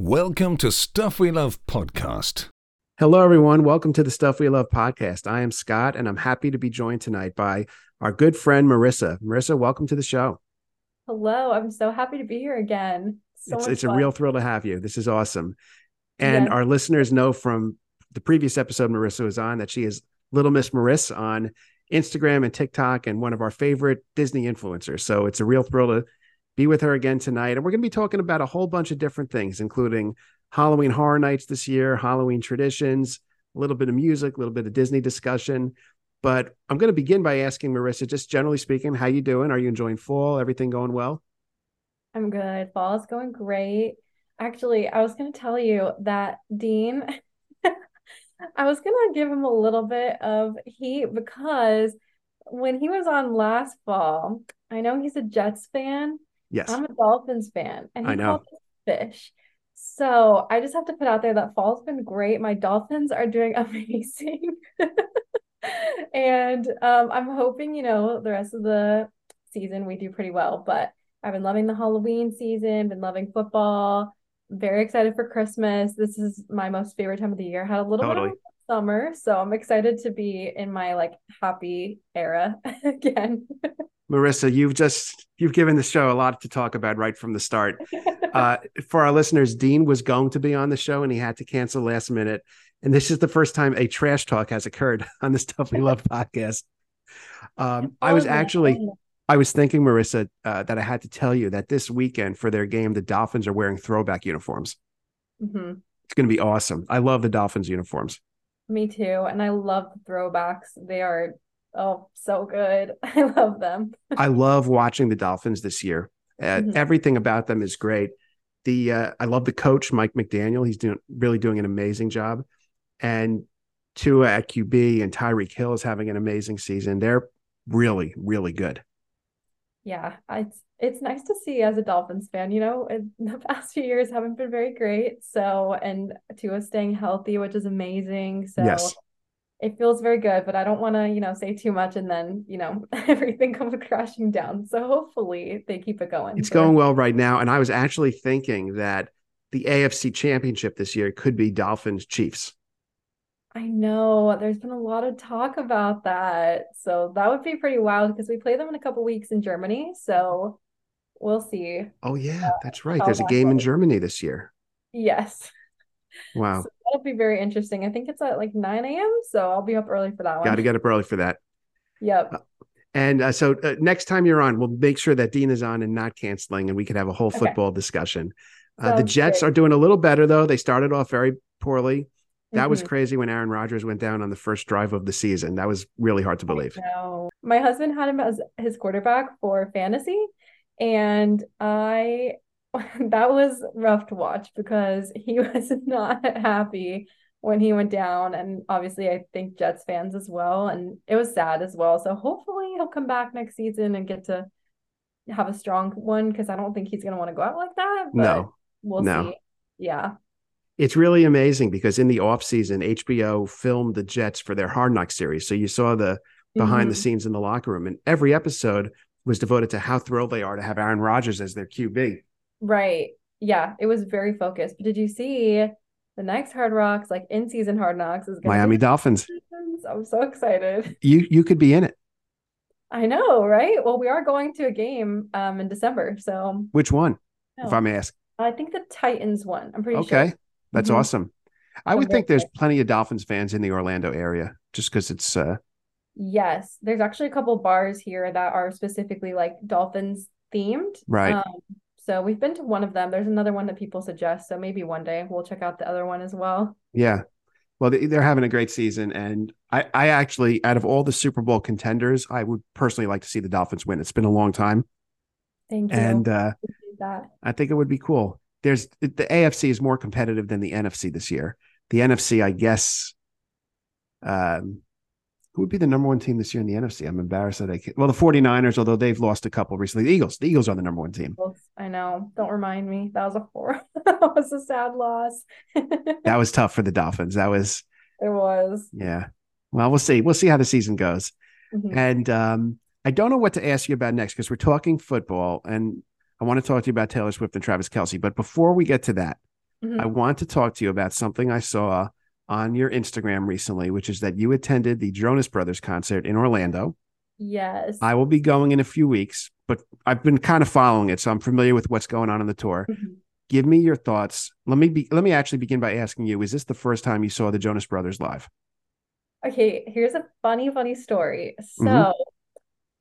Welcome to Stuff We Love Podcast. Hello, everyone. Welcome to the Stuff We Love podcast. I am Scott, and I'm happy to be joined tonight by our good friend Marissa. Marissa, welcome to the show. Hello, I'm so happy to be here again. So it's much it's a real thrill to have you. This is awesome. And Yes. our listeners know from the previous episode Marissa was on that she is Little Miss Marissa on Instagram and TikTok and one of our favorite Disney influencers. So it's a real thrill to be with her again tonight. And we're going to be talking about a whole bunch of different things, including Halloween horror nights this year, Halloween traditions, a little bit of music, a little bit of Disney discussion. But I'm going to begin by asking Marissa, just generally speaking, how you doing? Are you enjoying fall? Everything going well? I'm good. Fall is going great. Actually, I was going to tell you that Dean, I was going to give him a little bit of heat because when he was on last fall, I know he's a Jets fan. Yes. I'm a Dolphins fan, and I know. fish. So I just have to put out there that fall's been great. My Dolphins are doing amazing. And um, I'm hoping, you know, the rest of the season we do pretty well. But I've been loving the Halloween season, been loving football, very excited for Christmas. This is my most favorite time of the year. Had a little bit of summer, so I'm excited to be in my like happy era again. Marissa, you've just you've given the show a lot to talk about right from the start. Uh, for our listeners, Dean was going to be on the show and he had to cancel last minute. And this is the first time a trash talk has occurred on the Stuff We Love podcast. Um, I was actually I was thinking, Marissa, uh, that I had to tell you that this weekend for their game, the Dolphins are wearing throwback uniforms. Mhm. It's going to be awesome. I love the Dolphins uniforms. Me too. And I love the throwbacks. They are oh so good. I love them. I love watching the Dolphins this year. Uh, Mhm. Everything about them is great. The uh, I love the coach Mike McDaniel. He's doing really doing an amazing job, and Tua at QB and Tyreek Hill is having an amazing season. They're really really good. Yeah, it's it's nice to see as a Dolphins fan, you know, in the past few years haven't been very great. So, and Tua staying healthy, which is amazing. So Yes. it feels very good, but I don't want to, you know, say too much and then, you know, everything comes crashing down. So hopefully they keep it going. It's for- going well right now, and I was actually thinking that the AFC Championship this year could be Dolphins Chiefs. I know there's been a lot of talk about that. So that would be pretty wild because we play them in a couple weeks in Germany. So we'll see. Oh yeah, that's right. There's a game in. Germany this year. Yes. Wow, So that'll be very interesting. I think it's at like 9 a.m. So I'll be up early for that one. got to get up early for that. Yep. And uh, so uh, next time you're on, we'll make sure that Dean is on and not canceling, and we can have a whole Okay. football discussion. Uh, the Jets great. are doing a little better though. They started off very poorly. That was Mhm. crazy when Aaron Rodgers went down on the first drive of the season. That was really hard to believe. No. My husband had him as his quarterback for fantasy, and I that was rough to watch because he was not happy when he went down, and obviously I think Jets fans as well, and it was sad as well. So hopefully he'll come back next season and get to have a strong one because I don't think he's gonna want to go out like that, No, we'll no. see. Yeah. It's really amazing because in the offseason, HBO filmed the Jets for their Hard Knock series. So you saw the behind the Mhm. scenes in the locker room, and every episode was devoted to how thrilled they are to have Aaron Rodgers as their QB. Right. Yeah, it was very focused. But did you see the next Hard Rocks, like in season Hard Knocks, is Miami be Dolphins. Dolphins? I'm so excited. You you could be in it. I know, right? Well, we are going to a game um in December, so Which one, if. I may ask? I think the Titans one. I'm pretty sure. Okay, that's Mhm. awesome. I would think there's plenty of Dolphins fans in the Orlando area, just because it's. uh Yes, there's actually a couple bars here that are specifically like Dolphins themed. Right. Um, so we've been to one of them. There's another one that people suggest, so maybe one day we'll check out the other one as well. Yeah. Well, they- they're having a great season, and I, I actually, out of all the Super Bowl contenders, I would personally like to see the Dolphins win. It's been a long time, Thank you. and uh, that. I think it would be cool. There's the AFC is more competitive than the NFC this year. The NFC, I guess, um, who would be the number one team this year in the NFC? I'm embarrassed that I can't. Well, the 49ers, although they've lost a couple recently. The Eagles, the Eagles are the number one team. I know. Don't remind me. That was a horror. That was a sad loss. That was tough for the Dolphins. That was, It was. yeah. Well, we'll see. We'll see how the season goes. Mhm. And um, I don't know what to ask you about next because we're talking football, and I want to talk to you about Taylor Swift and Travis Kelce. But before we get to that, Mhm. I want to talk to you about something I saw on your Instagram recently, which is that you attended the Jonas Brothers concert in Orlando. Yes. I will be going in a few weeks, but I've been kind of following it, so I'm familiar with what's going on in the tour. Mhm. Give me your thoughts. Let me be let me actually begin by asking you, is this the first time you saw the Jonas Brothers live? Okay, here's a funny, funny story. So, Mhm.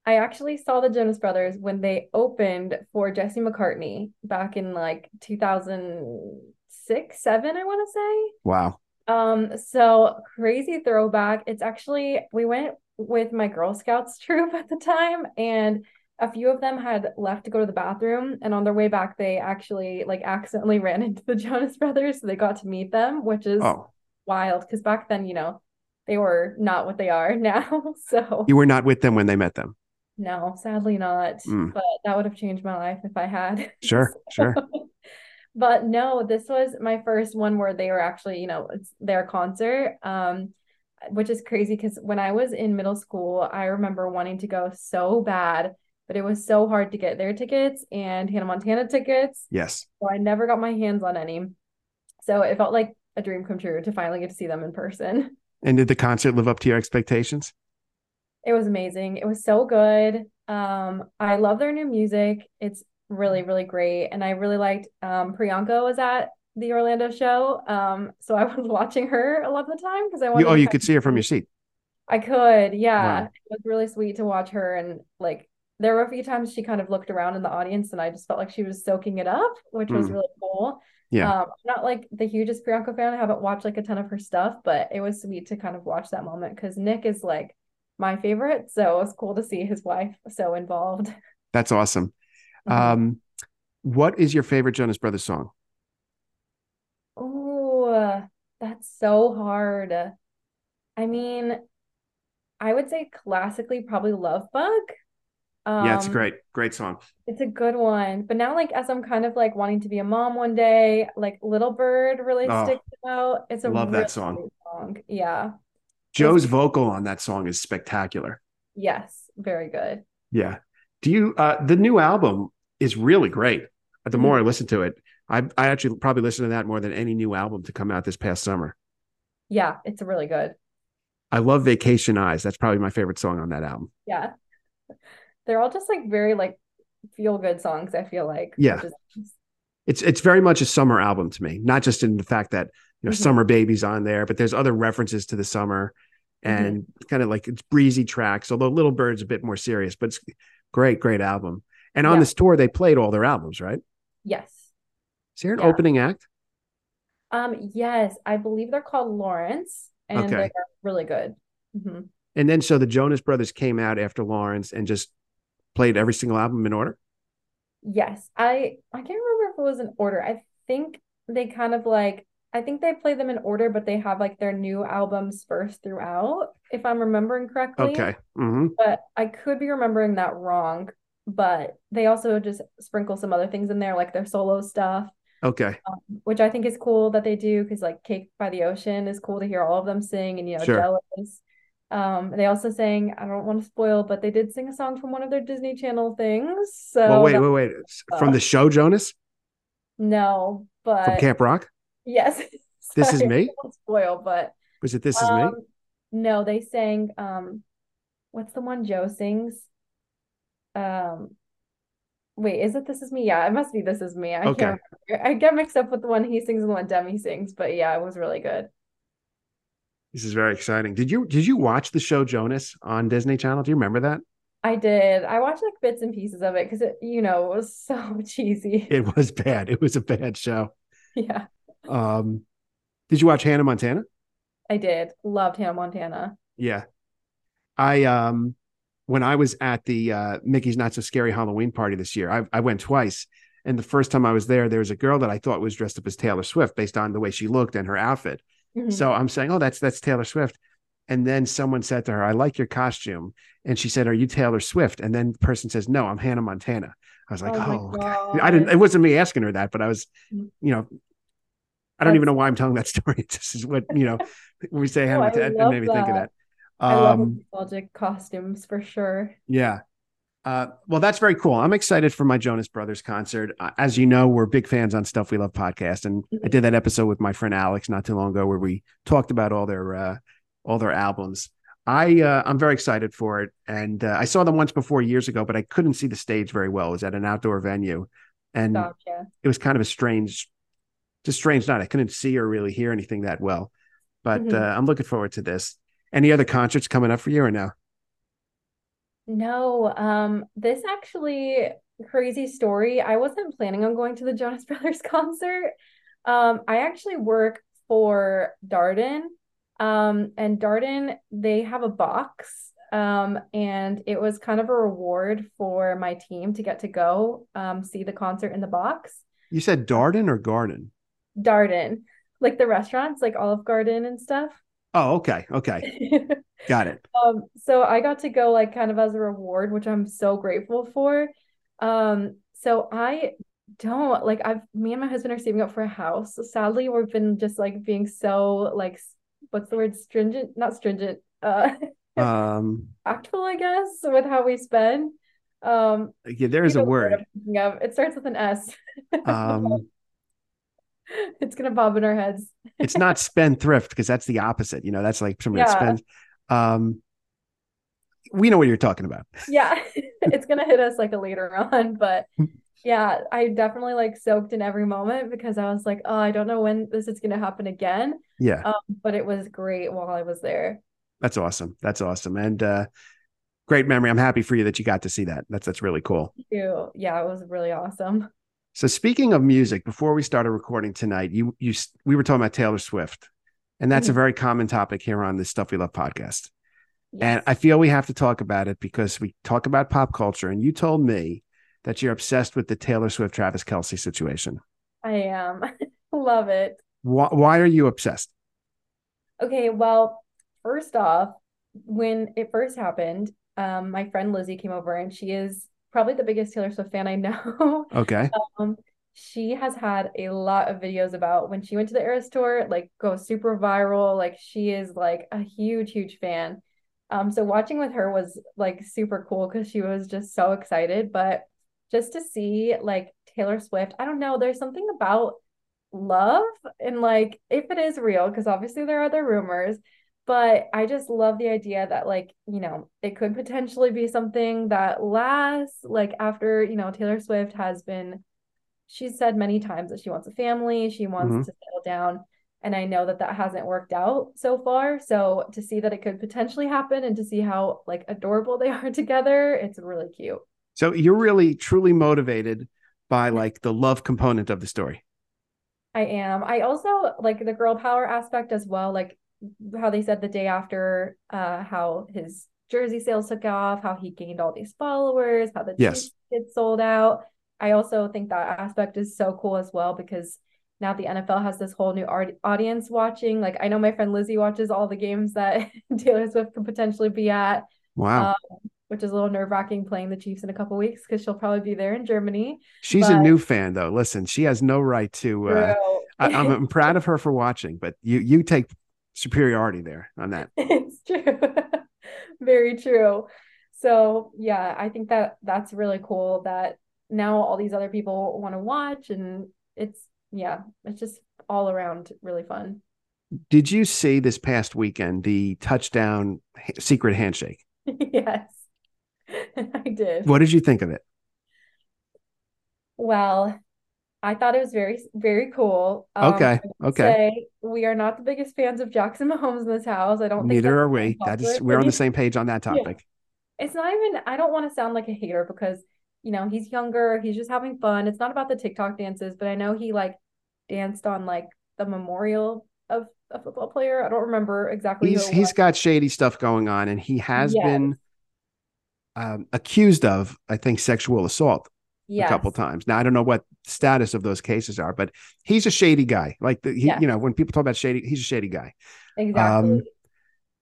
I actually saw the Jonas Brothers when they opened for Jesse McCartney back in like 2006, 7, I want to say. Wow. Um, so crazy throwback. It's actually we went with my Girl Scouts troop at the time, and a few of them had left to go to the bathroom, and on their way back, they actually like accidentally ran into the Jonas Brothers, so they got to meet them, which is Oh, wild because back then, you know, they were not what they are now. So you were not with them when they met them. No, sadly not. Mm. But that would have changed my life if I had. Sure, sure. But no, this was my first one where they were actually, you know, it's their concert. Um, which is crazy because when I was in middle school, I remember wanting to go so bad, but it was so hard to get their tickets and Hannah Montana tickets. Yes. So I never got my hands on any. So it felt like a dream come true to finally get to see them in person. And did the concert live up to your expectations? It was amazing. It was so good. Um, I love their new music. It's really, really great. And I really liked um Priyanka was at the Orlando show. Um, so I was watching her a lot of the time because I wanted You, oh, to you could see her from your seat. I could, yeah. Wow. It was really sweet to watch her and like there were a few times she kind of looked around in the audience and I just felt like she was soaking it up, which was Mm. really cool. Yeah. Um, I'm not like the hugest Priyanka fan. I haven't watched like a ton of her stuff, but it was sweet to kind of watch that moment because Nick is like my favorite. So it was cool to see his wife so involved. That's awesome. Mhm. Um, what is your favorite Jonas Brothers song? Oh, that's so hard. I mean, I would say classically probably Love Bug. yeah, it's Um, great. Great song. It's a good one. But now, like, as I'm kind of like wanting to be a mom one day, like Little Bird really Oh, sticks out. It's a love that song. song. Yeah. Joe's vocal on that song is spectacular. Yes. Very good. Yeah. Do you uh the new album is really great. The Mhm. more I listen to it, I I actually probably listen to that more than any new album to come out this past summer. Yeah. It's really good. I love Vacation Eyes. That's probably my favorite song on that album. Yeah. They're all just like very like feel good songs, I feel like. Yeah. is- It's it's very much a summer album to me, not just in the fact that you know Mhm. Summer babies on there, but there's other references to the summer and kind of like it's breezy tracks, although Little Bird's a bit more serious, but it's great, great album. And on Yeah. this tour, they played all their albums, right? Yes. Is there an Yeah. opening act? Um, yes, I believe they're called Lawrence, and Okay. they're really good. hmm And then so the Jonas Brothers came out after Lawrence and just played every single album in order. Yes, I I can't remember if it was in order. I think they kind of like I think they play them in order, but they have like their new albums first throughout, if I'm remembering correctly. Okay. hmm But I could be remembering that wrong. But they also just sprinkle some other things in there, like their solo stuff, Okay. um, which I think is cool that they do because like Cake by the Ocean is cool to hear all of them sing and you know, Sure. Jealous. Um, they also sang, I don't want to spoil, but they did sing a song from one of their Disney Channel things. So well, wait, wait, wait. From the show Jonas no, but from Camp Rock. Yes. This Is Me? Spoil, but Was it This Is Me? um, no, they sang um, what's the one Joe sings? Um, wait, is it This Is Me? Yeah, it must be This Is Me. I Okay. can't. I get mixed up with the one he sings and the one Demi sings, but yeah, it was really good. This is very exciting. Did you did you watch the show Jonas on Disney Channel? Do you remember that? I did. I watched like bits and pieces of it because it, you know, it was so cheesy. It was bad. It was a bad show. Yeah, Um, did you watch Hannah Montana? I did. Loved Hannah Montana. Yeah. I um when I was at the uh Mickey's Not So Scary Halloween party this year, I I went twice. And the first time I was there, there was a girl that I thought was dressed up as Taylor Swift based on the way she looked and her outfit. Mhm. So I'm saying, "Oh, that's that's Taylor Swift." And then someone said to her, "I like your costume." And she said, "Are you Taylor Swift?" And then the person says, "No, I'm Hannah Montana." I was like, Oh "Oh, okay." I didn't. It wasn't me asking her that, but I was, Mhm. you know, I don't even know why I'm telling that story. This is what you know when we say I Montana. It made me think of that. that. I love Um, nostalgic costumes for sure. yeah. Uh, well, that's very cool. I'm excited for my Jonas Brothers concert. Uh, as you know, we're big fans on Stuff We Love podcast, and I did that episode with my friend Alex not too long ago where we talked about all their uh, all their albums. I uh, I'm very excited for it, and uh, I saw them once before years ago, but I couldn't see the stage very well. It was at an outdoor venue, and it was kind of a strange, just strange night. I couldn't see or really hear anything that well, but Mhm. uh, I'm looking forward to this. Any other concerts coming up for you or no? No, um, this actually crazy story. I wasn't planning on going to the Jonas Brothers concert. Um, I actually work for Darden. Um, and Darden, they have a box. Um, and it was kind of a reward for my team to get to go um see the concert in the box. You said Darden or Garden? Darden, like the restaurants, like Olive Garden and stuff. Oh, okay, okay, got it. Um, so I got to go like kind of as a reward, which I'm so grateful for. Um, so I don't like I've me and my husband are saving up for a house. Sadly, we've been just like being so like what's the word stringent, not stringent, uh Um, tactful, I guess, with how we spend. Um, yeah, there is a word. It starts with an S. Um, It's gonna bob in our heads. it's not spendthrift because that's the opposite. You know, that's like somebody that Yeah. spends. Um, we know what you're talking about. Yeah, it's gonna hit us like a later on, but yeah, I definitely like soaked in every moment because I was like, oh, I don't know when this is gonna happen again. Yeah, Um, but it was great while I was there. that's awesome. That's awesome, and uh, great memory. I'm happy for you that you got to see that. That's that's really cool. Too. Yeah, it was really awesome. So speaking of music, before we started recording tonight, you you we were talking about Taylor Swift, and that's a Mhm. very common topic here on the Stuff We Love podcast. And I feel we have to talk about it because we talk about pop culture, and you told me that you're obsessed with the Taylor Swift Travis Kelce situation. I am. Love it. Why, why are you obsessed? Okay, well, first off, when it first happened, um, my friend Lizzie came over and she is probably the biggest Taylor Swift fan I know. Okay, Um, she has had a lot of videos about when she went to the Eras tour, like go super viral. Like she is like a huge, huge fan. Um, so watching with her was like super cool because she was just so excited. But just to see like Taylor Swift, I don't know, there's something about love and like if it is real, because obviously there are other rumors, but I just love the idea that like, you know, it could potentially be something that lasts like after, you know, Taylor Swift has been she's said many times that she wants a family, she wants Mhm. to settle down, and I know that that hasn't worked out so far. So to see that it could potentially happen and to see how like adorable they are together, it's really cute. so you're really truly motivated by like the love component of the story. I am. I also like the girl power aspect as well, like how they said the day after uh how his jersey sales took off, how he gained all these followers, how the Yes. Chiefs get sold out. I also think that aspect is so cool as well because now the NFL has this whole new art- audience watching. Like I know my friend Lizzie watches all the games that Taylor Swift could potentially be at, Wow, um, which is a little nerve-wracking playing the Chiefs in a couple weeks because she'll probably be there in Germany. she's a new fan though. Listen, she has no right to. Uh. I, I'm, I'm proud of her for watching, but you you take superiority there on that. It's true. Very true. So, yeah, I think that that's really cool that now all these other people want to watch and it's yeah, it's just all around really fun. Did you see this past weekend the touchdown secret handshake? Yes. I did. What did you think of it? Well, I thought it was very, very cool. Um, Okay, okay. we are not the biggest fans of Jackson Mahomes in this house. I don't Neither are we. That is, we're on the same page on that Yeah. topic. It's not even, I don't want to sound like a hater because, you know, he's younger, he's just having fun. It's not about the TikTok dances, but I know he like danced on like the memorial of a football player. I don't remember exactly He's he's got shady stuff going on, and he has Yes. been um, accused of, I think, sexual assault a couple times. Now I don't know what status of those cases are, but he's a shady guy. Like the, he, Yes. you know, when people talk about shady, he's a shady guy. Exactly. Um,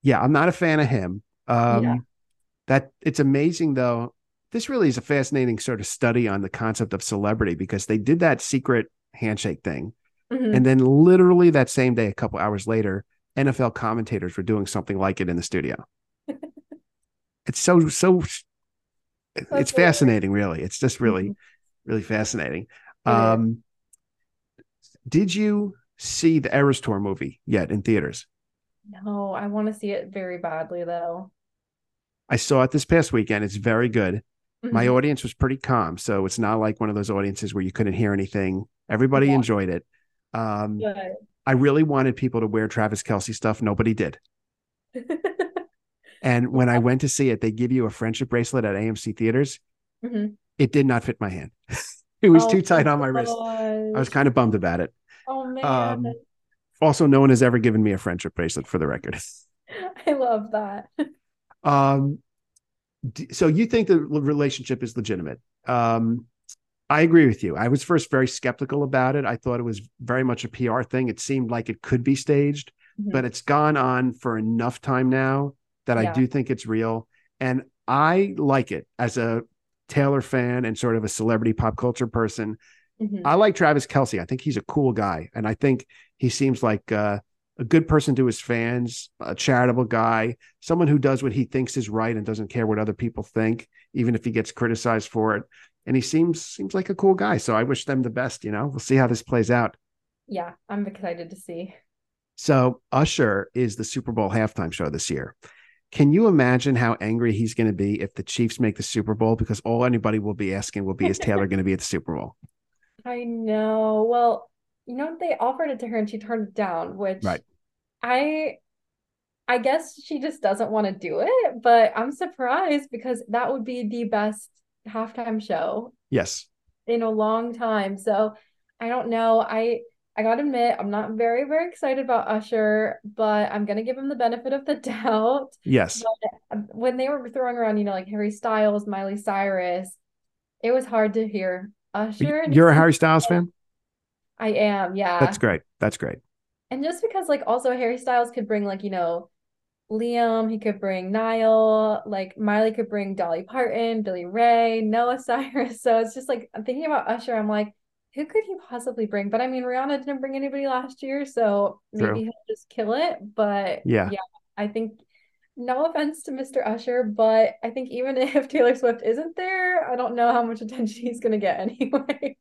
Yeah, I'm not a fan of him. Um, Yeah. That it's amazing though. This really is a fascinating sort of study on the concept of celebrity because they did that secret handshake thing, Mhm. and then literally that same day, a couple hours later, NFL commentators were doing something like it in the studio. it's so so it's That's fascinating, really. It's just really, Mhm. really fascinating. Um, did you see the Eras Tour movie yet in theaters? No, I want to see it very badly though. I saw it this past weekend. It's very good. My Mhm. audience was pretty calm, so it's not like one of those audiences where you couldn't hear anything. Everybody Yeah. enjoyed it. Um, Good. I really wanted people to wear Travis Kelce stuff. Nobody did. And when I went to see it, they give you a friendship bracelet at AMC theaters. Mhm. It did not fit my hand. it was Oh too tight on my wrist. I was kind of bummed about it. Oh man, Um, Also, no one has ever given me a friendship bracelet for the record. I love that. Um, so you think the relationship is legitimate? Um, I agree with you. I was first very skeptical about it. I thought it was very much a PR thing. It seemed like it could be staged, Mhm. but it's gone on for enough time now that I do think it's real. And I like it as a Taylor fan and sort of a celebrity pop culture person. Mhm. I like Travis Kelce. I think he's a cool guy. And I think he seems like uh, a good person to his fans, a charitable guy, someone who does what he thinks is right and doesn't care what other people think, even if he gets criticized for it. And he seems seems like a cool guy. So I wish them the best, you know. We'll see how this plays out. Yeah, I'm excited to see. So Usher is the Super Bowl halftime show this year. Can you imagine how angry he's going to be if the Chiefs make the Super Bowl? Because all anybody will be asking will be, is Taylor going to be at the Super Bowl? I know. Well, you know, they offered it to her and she turned it down, which Right. I I guess she just doesn't want to do it, but I'm surprised because that would be the best halftime show Yes. in a long time. So I don't know. I I gotta admit, I'm not very, very excited about Usher, but I'm gonna give him the benefit of the doubt. Yes. Um, when they were throwing around, you know, like Harry Styles, Miley Cyrus, it was hard to hear Usher. You're a Harry Styles fan? I am, yeah. That's great. That's great. And just because, like, also Harry Styles could bring, like, you know, Liam, he could bring Niall, like, Miley could bring Dolly Parton, Billy Ray, Noah Cyrus. So it's just like, I'm thinking about Usher, I'm like, who could he possibly bring? But I mean, Rihanna didn't bring anybody last year, so maybe True. he'll just kill it. But Yeah. yeah, I think, no offense to Mr. Usher, but I think even if Taylor Swift isn't there, I don't know how much attention he's going to get anyway.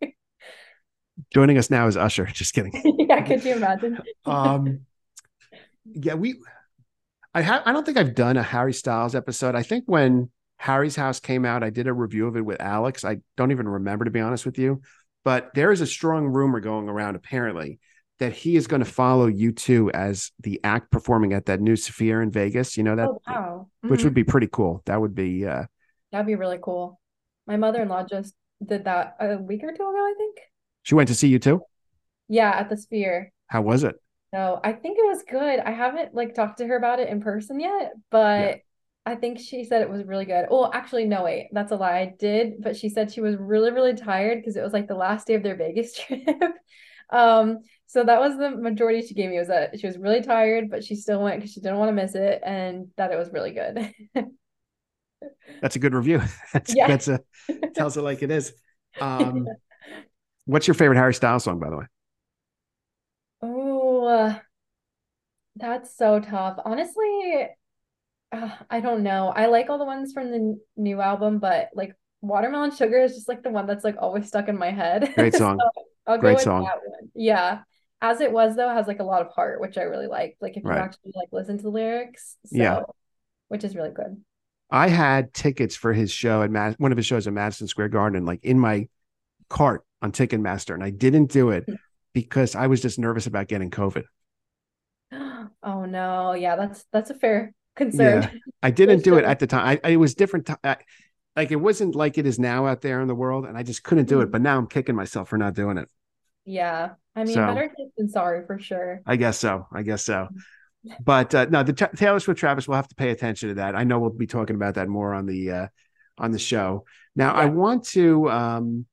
Joining us now is Usher. Just kidding. yeah, could you imagine? Um, yeah, we. I have. I don't think I've done a Harry Styles episode. I think when Harry's House came out, I did a review of it with Alex. I don't even remember to be honest with you, but there is a strong rumor going around apparently that he is going to follow U2 as the act performing at that new Sphere in Vegas. You know that, Oh, wow. which Mhm. would be pretty cool. That would be. uh That'd be really cool. My mother-in-law just did that a week or two ago, I think. She went to see U2. Yeah, at the Sphere. How was it? No, I think it was good. I haven't like talked to her about it in person yet, but I think she said it was really good. Oh, actually, no, wait, that's a lie. I did, but she said she was really, really tired because it was like the last day of their Vegas trip. Um, so that was the majority she gave me was that she was really tired, but she still went because she didn't want to miss it and that it was really good. That's a good review. That's Yeah. that's a tells it like it is. Um, what's your favorite Harry Styles song, by the way? Oh, that's so tough. Honestly, uh, I don't know. I like all the ones from the n- new album, but like Watermelon Sugar is just like the one that's like always stuck in my head. Great song. So Great song. Yeah. As it was though, has like a lot of heart, which I really like. Like if you actually like listen to the lyrics. So, Yeah. which is really good. I had tickets for his show at Mad- one of his shows at Madison Square Garden, like in my cart on Ticketmaster, and I didn't do it Hmm. because I was just nervous about getting COVID. Oh no. Yeah, that's that's a fair concern. I didn't do it at the time. I, I- it was different. ti- like it wasn't like it is now out there in the world, and I just couldn't do it. But now I'm kicking myself for not doing it. Yeah. I mean, So- better safe than sorry for sure. I guess so. I guess so. But uh, no, the Ta- Taylor Swift Travis. We'll have to pay attention to that. I know we'll be talking about that more on the uh, on the show. Now, I want to. Um,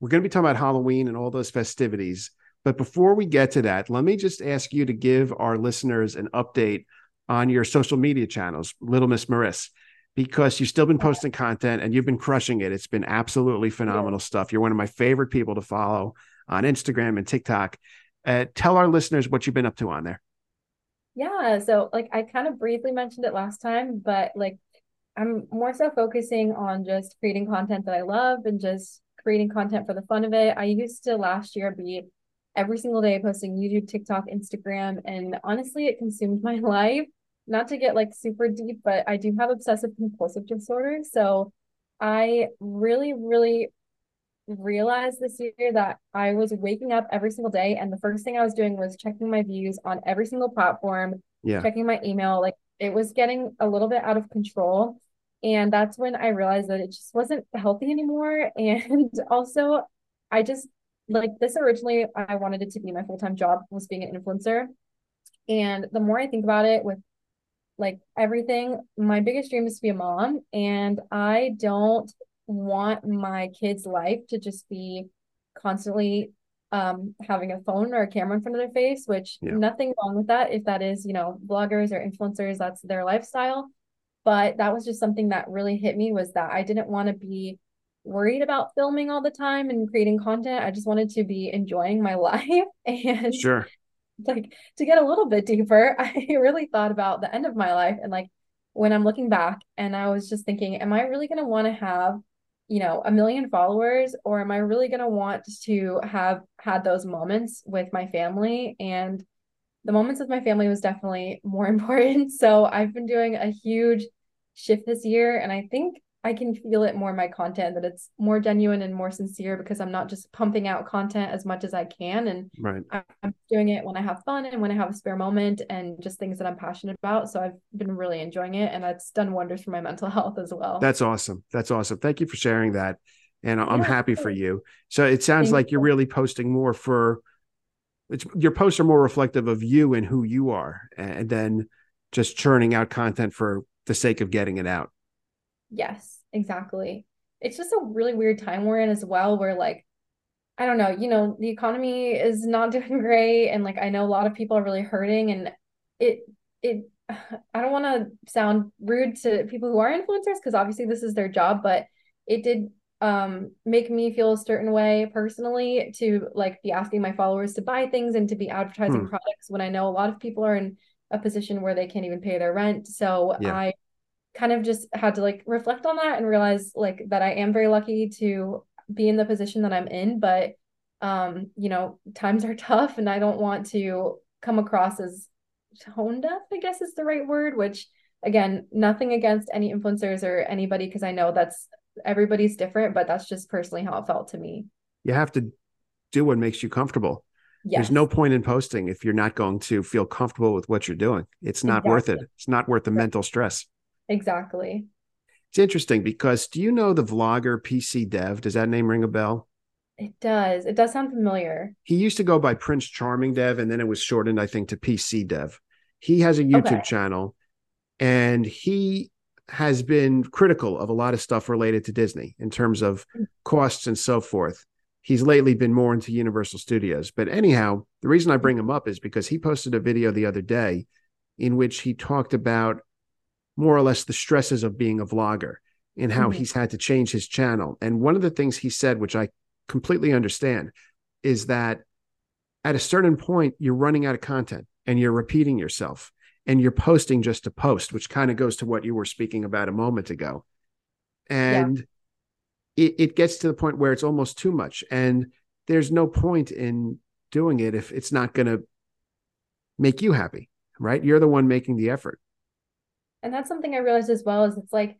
we're going to be talking about Halloween and all those festivities. But before we get to that, let me just ask you to give our listeners an update on your social media channels, Little Miss Maris, because you've still been posting content and you've been crushing it. It's been absolutely phenomenal stuff. You're one of my favorite people to follow on Instagram and TikTok. Uh, tell our listeners what you've been up to on there. Yeah, so like I kind of briefly mentioned it last time, but like I'm more so focusing on just creating content that I love and just creating content for the fun of it. I used to last year be every single day posting YouTube, TikTok, Instagram, and honestly, it consumed my life. Not to get like super deep, but I do have obsessive compulsive disorder. So I really, really realized this year that I was waking up every single day, and the first thing I was doing was checking my views on every single platform, Yeah. checking my email. Like it was getting a little bit out of control. And that's when I realized that it just wasn't healthy anymore. And also, I just like this originally, I wanted it to be my full-time job was being an influencer. And the more I think about it with like everything, my biggest dream is to be a mom. And I don't want my kid's life to just be constantly um having a phone or a camera in front of their face, which Yeah. nothing wrong with that if that is, you know, bloggers or influencers, that's their lifestyle. But that was just something that really hit me was that I didn't want to be worried about filming all the time and creating content. I just wanted to be enjoying my life. And Sure. Like to get a little bit deeper, I really thought about the end of my life and like when I'm looking back and I was just thinking, am I really going to want to have, you know, a million followers or am I really going to want to have had those moments with my family? And the moments with my family was definitely more important. So I've been doing a huge shift this year and I think I can feel it more in my content that it's more genuine and more sincere because I'm not just pumping out content as much as I can and Right. I'm doing it when I have fun and when I have a spare moment and just things that I'm passionate about. So I've been really enjoying it and that's done wonders for my mental health as well. That's awesome. That's awesome. Thank you for sharing that. And I'm Yeah, happy for you. So it sounds Thank like you're really posting more for it's your posts are more reflective of you and who you are and then just churning out content for the sake of getting it out. Yes, exactly. It's just a really weird time we're in as well, where like, I don't know, you know, the economy is not doing great, and like I know a lot of people are really hurting, and it it I don't want to sound rude to people who are influencers because obviously this is their job, but it did um make me feel a certain way personally to like be asking my followers to buy things and to be advertising Hmm. products when I know a lot of people are in a position where they can't even pay their rent. So Yeah. I kind of just had to like reflect on that and realize like that I am very lucky to be in the position that I'm in, but um, you know, times are tough and I don't want to come across as tone deaf, I guess is the right word, which again, nothing against any influencers or anybody because I know that's everybody's different, but that's just personally how it felt to me. You have to do what makes you comfortable. Yes. There's no point in posting if you're not going to feel comfortable with what you're doing. It's not worth it. It's not worth the mental stress. Exactly. It's interesting because do you know the vlogger PC Dev? Does that name ring a bell? It does. It does sound familiar. He used to go by Prince Charming Dev, and then it was shortened, I think, to PC Dev. He has a YouTube Okay. channel, and he has been critical of a lot of stuff related to Disney in terms of hmm. costs and so forth. He's lately been more into Universal Studios. But anyhow, the reason I hmm. bring him up is because he posted a video the other day in which he talked about more or less the stresses of being a vlogger and how Mhm. he's had to change his channel. And one of the things he said, which I completely understand, is that at a certain point, you're running out of content and you're repeating yourself and you're posting just to post, which kind of goes to what you were speaking about a moment ago. And it, it gets to the point where it's almost too much. And there's no point in doing it if it's not going to make you happy, right? You're the one making the effort. And that's something I realized as well is it's like,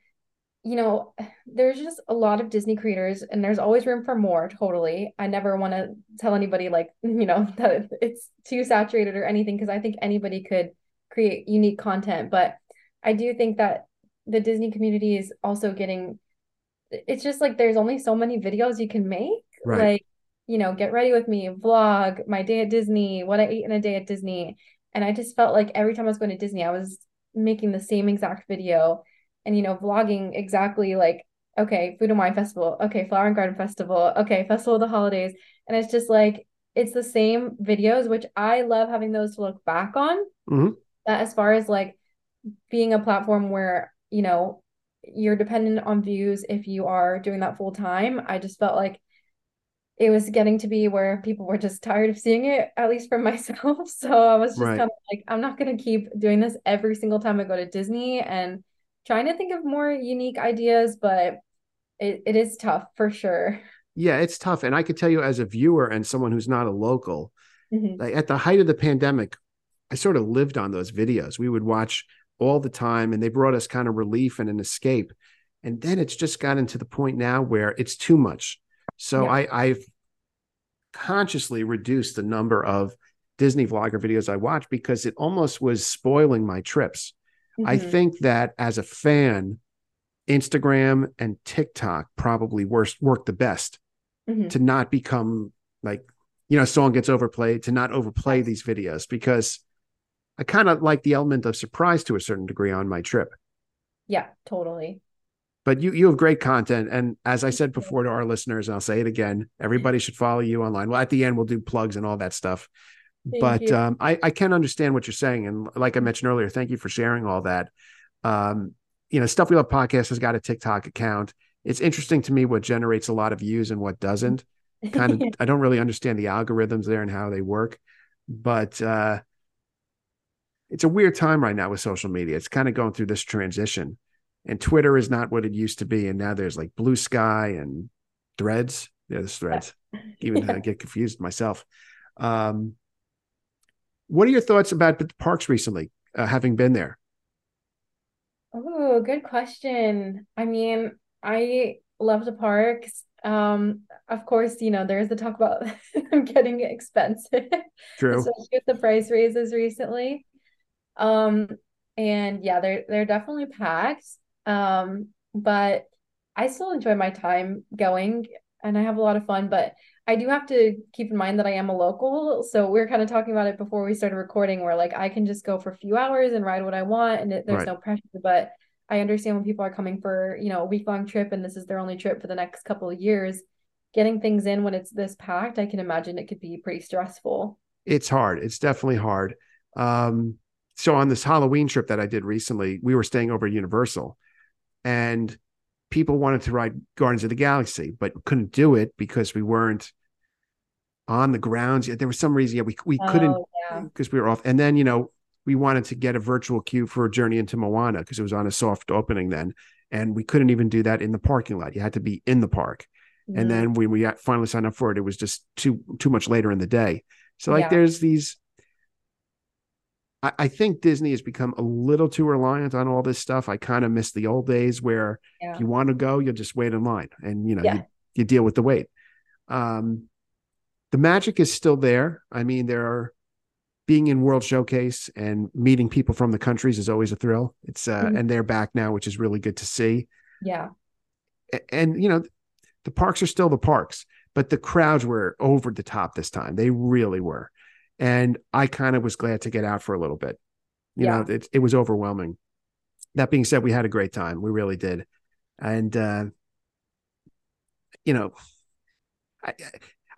you know, there's just a lot of Disney creators and there's always room for more, totally. I never want to tell anybody like, you know, that it's too saturated or anything because I think anybody could create unique content, but I do think that the Disney community is also getting it's just like there's only so many videos you can make. Right. Like, you know, get ready with me, vlog, my day at Disney, what I ate in a day at Disney. And I just felt like every time I was going to Disney, I was making the same exact video and, you know, vlogging exactly like, okay, Food and Wine Festival, okay, Flower and Garden Festival, okay, Festival of the Holidays. And it's just like, it's the same videos, which I love having those to look back on. Mhm. That as far as like being a platform where, you know, you're dependent on views if you are doing that full time. I just felt like it was getting to be where people were just tired of seeing it, at least for myself. So I was just Right. kind of like, I'm not going to keep doing this every single time I go to Disney and trying to think of more unique ideas, but it, it is tough for sure. Yeah, it's tough. And I could tell you as a viewer and someone who's not a local, Mhm. like at the height of the pandemic, I sort of lived on those videos. We would watch all the time and they brought us kind of relief and an escape. And then it's just gotten to the point now where it's too much. So Yeah. I, I've consciously reduced the number of Disney vlogger videos I watch because it almost was spoiling my trips. I Mhm. think that as a fan, Instagram and TikTok probably worst work the best Mhm. to not become like, you know, a song gets overplayed, to not overplay these videos because I kind of like the element of surprise to a certain degree on my trip. Yeah, totally. But you you have great content. And as I said before to our listeners, and I'll say it again, everybody should follow you online. Well, at the end, we'll do plugs and all that stuff. Thank but um, I, I can understand what you're saying. And like I mentioned earlier, thank you for sharing all that. Um, you know, Stuff We Love Podcast has got a TikTok account. It's interesting to me what generates a lot of views and what doesn't. Kind of, I don't really understand the algorithms there and how they work. But uh, it's a weird time right now with social media. It's kind of going through this transition. And Twitter is not what it used to be. And now there's like Bluesky and Threads. Yeah, there's Threads. Even Yeah. I get confused myself. Um, what are your thoughts about the parks recently, uh, having been there? Oh, good question. I mean, I love the parks. Um, of course, you know, there's the talk about them getting expensive, True. especially with the price raises recently. Um, and yeah, they're they're definitely packed. Um, but I still enjoy my time going and I have a lot of fun, but I do have to keep in mind that I am a local. So we are kind of talking about it before we started recording, where like I can just go for a few hours and ride what I want and it, there's Right. no pressure. But I understand when people are coming for, you know, a week long trip and this is their only trip for the next couple of years, getting things in when it's this packed, I can imagine it could be pretty stressful. It's hard. It's definitely hard. Um, so on this Halloween trip that I did recently, we were staying over at Universal and people wanted to ride Guardians of the Galaxy, but couldn't do it because we weren't on the grounds yet. There was some reason, yeah, we, we couldn't Oh, yeah. because we were off. And then, you know, we wanted to get a virtual queue for a Journey into Moana because it was on a soft opening then. And we couldn't even do that in the parking lot. You had to be in the park. And then when we finally signed up for it, it was just too too much later in the day. So like Yeah. there's these I, I think Disney has become a little too reliant on all this stuff. I kind of miss the old days where Yeah. if you want to go, you'll just wait in line and you know, Yeah. you, you deal with the wait. Um the magic is still there. I mean, there are being in World Showcase and meeting people from the countries is always a thrill. It's uh, Mhm. and they're back now, which is really good to see. Yeah. A- And you know, the parks are still the parks, but the crowds were over the top this time. They really were, and I kind of was glad to get out for a little bit. You know, it it was overwhelming. That being said, we had a great time. We really did, and uh, you know, I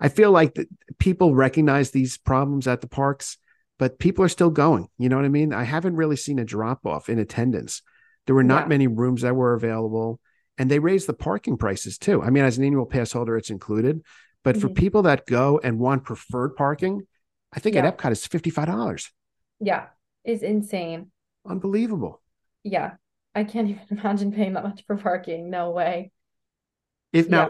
I feel like that people recognize these problems at the parks, but people are still going. You know what I mean? I haven't really seen a drop off in attendance. There were not Yeah. many rooms that were available, and they raised the parking prices too. I mean, as an annual pass holder, it's included, but for Mhm. people that go and want preferred parking, I think Yeah. at Epcot five dollars. Yeah. It's insane. Unbelievable. Yeah. I can't even imagine paying that much for parking. No way. If now, Yeah.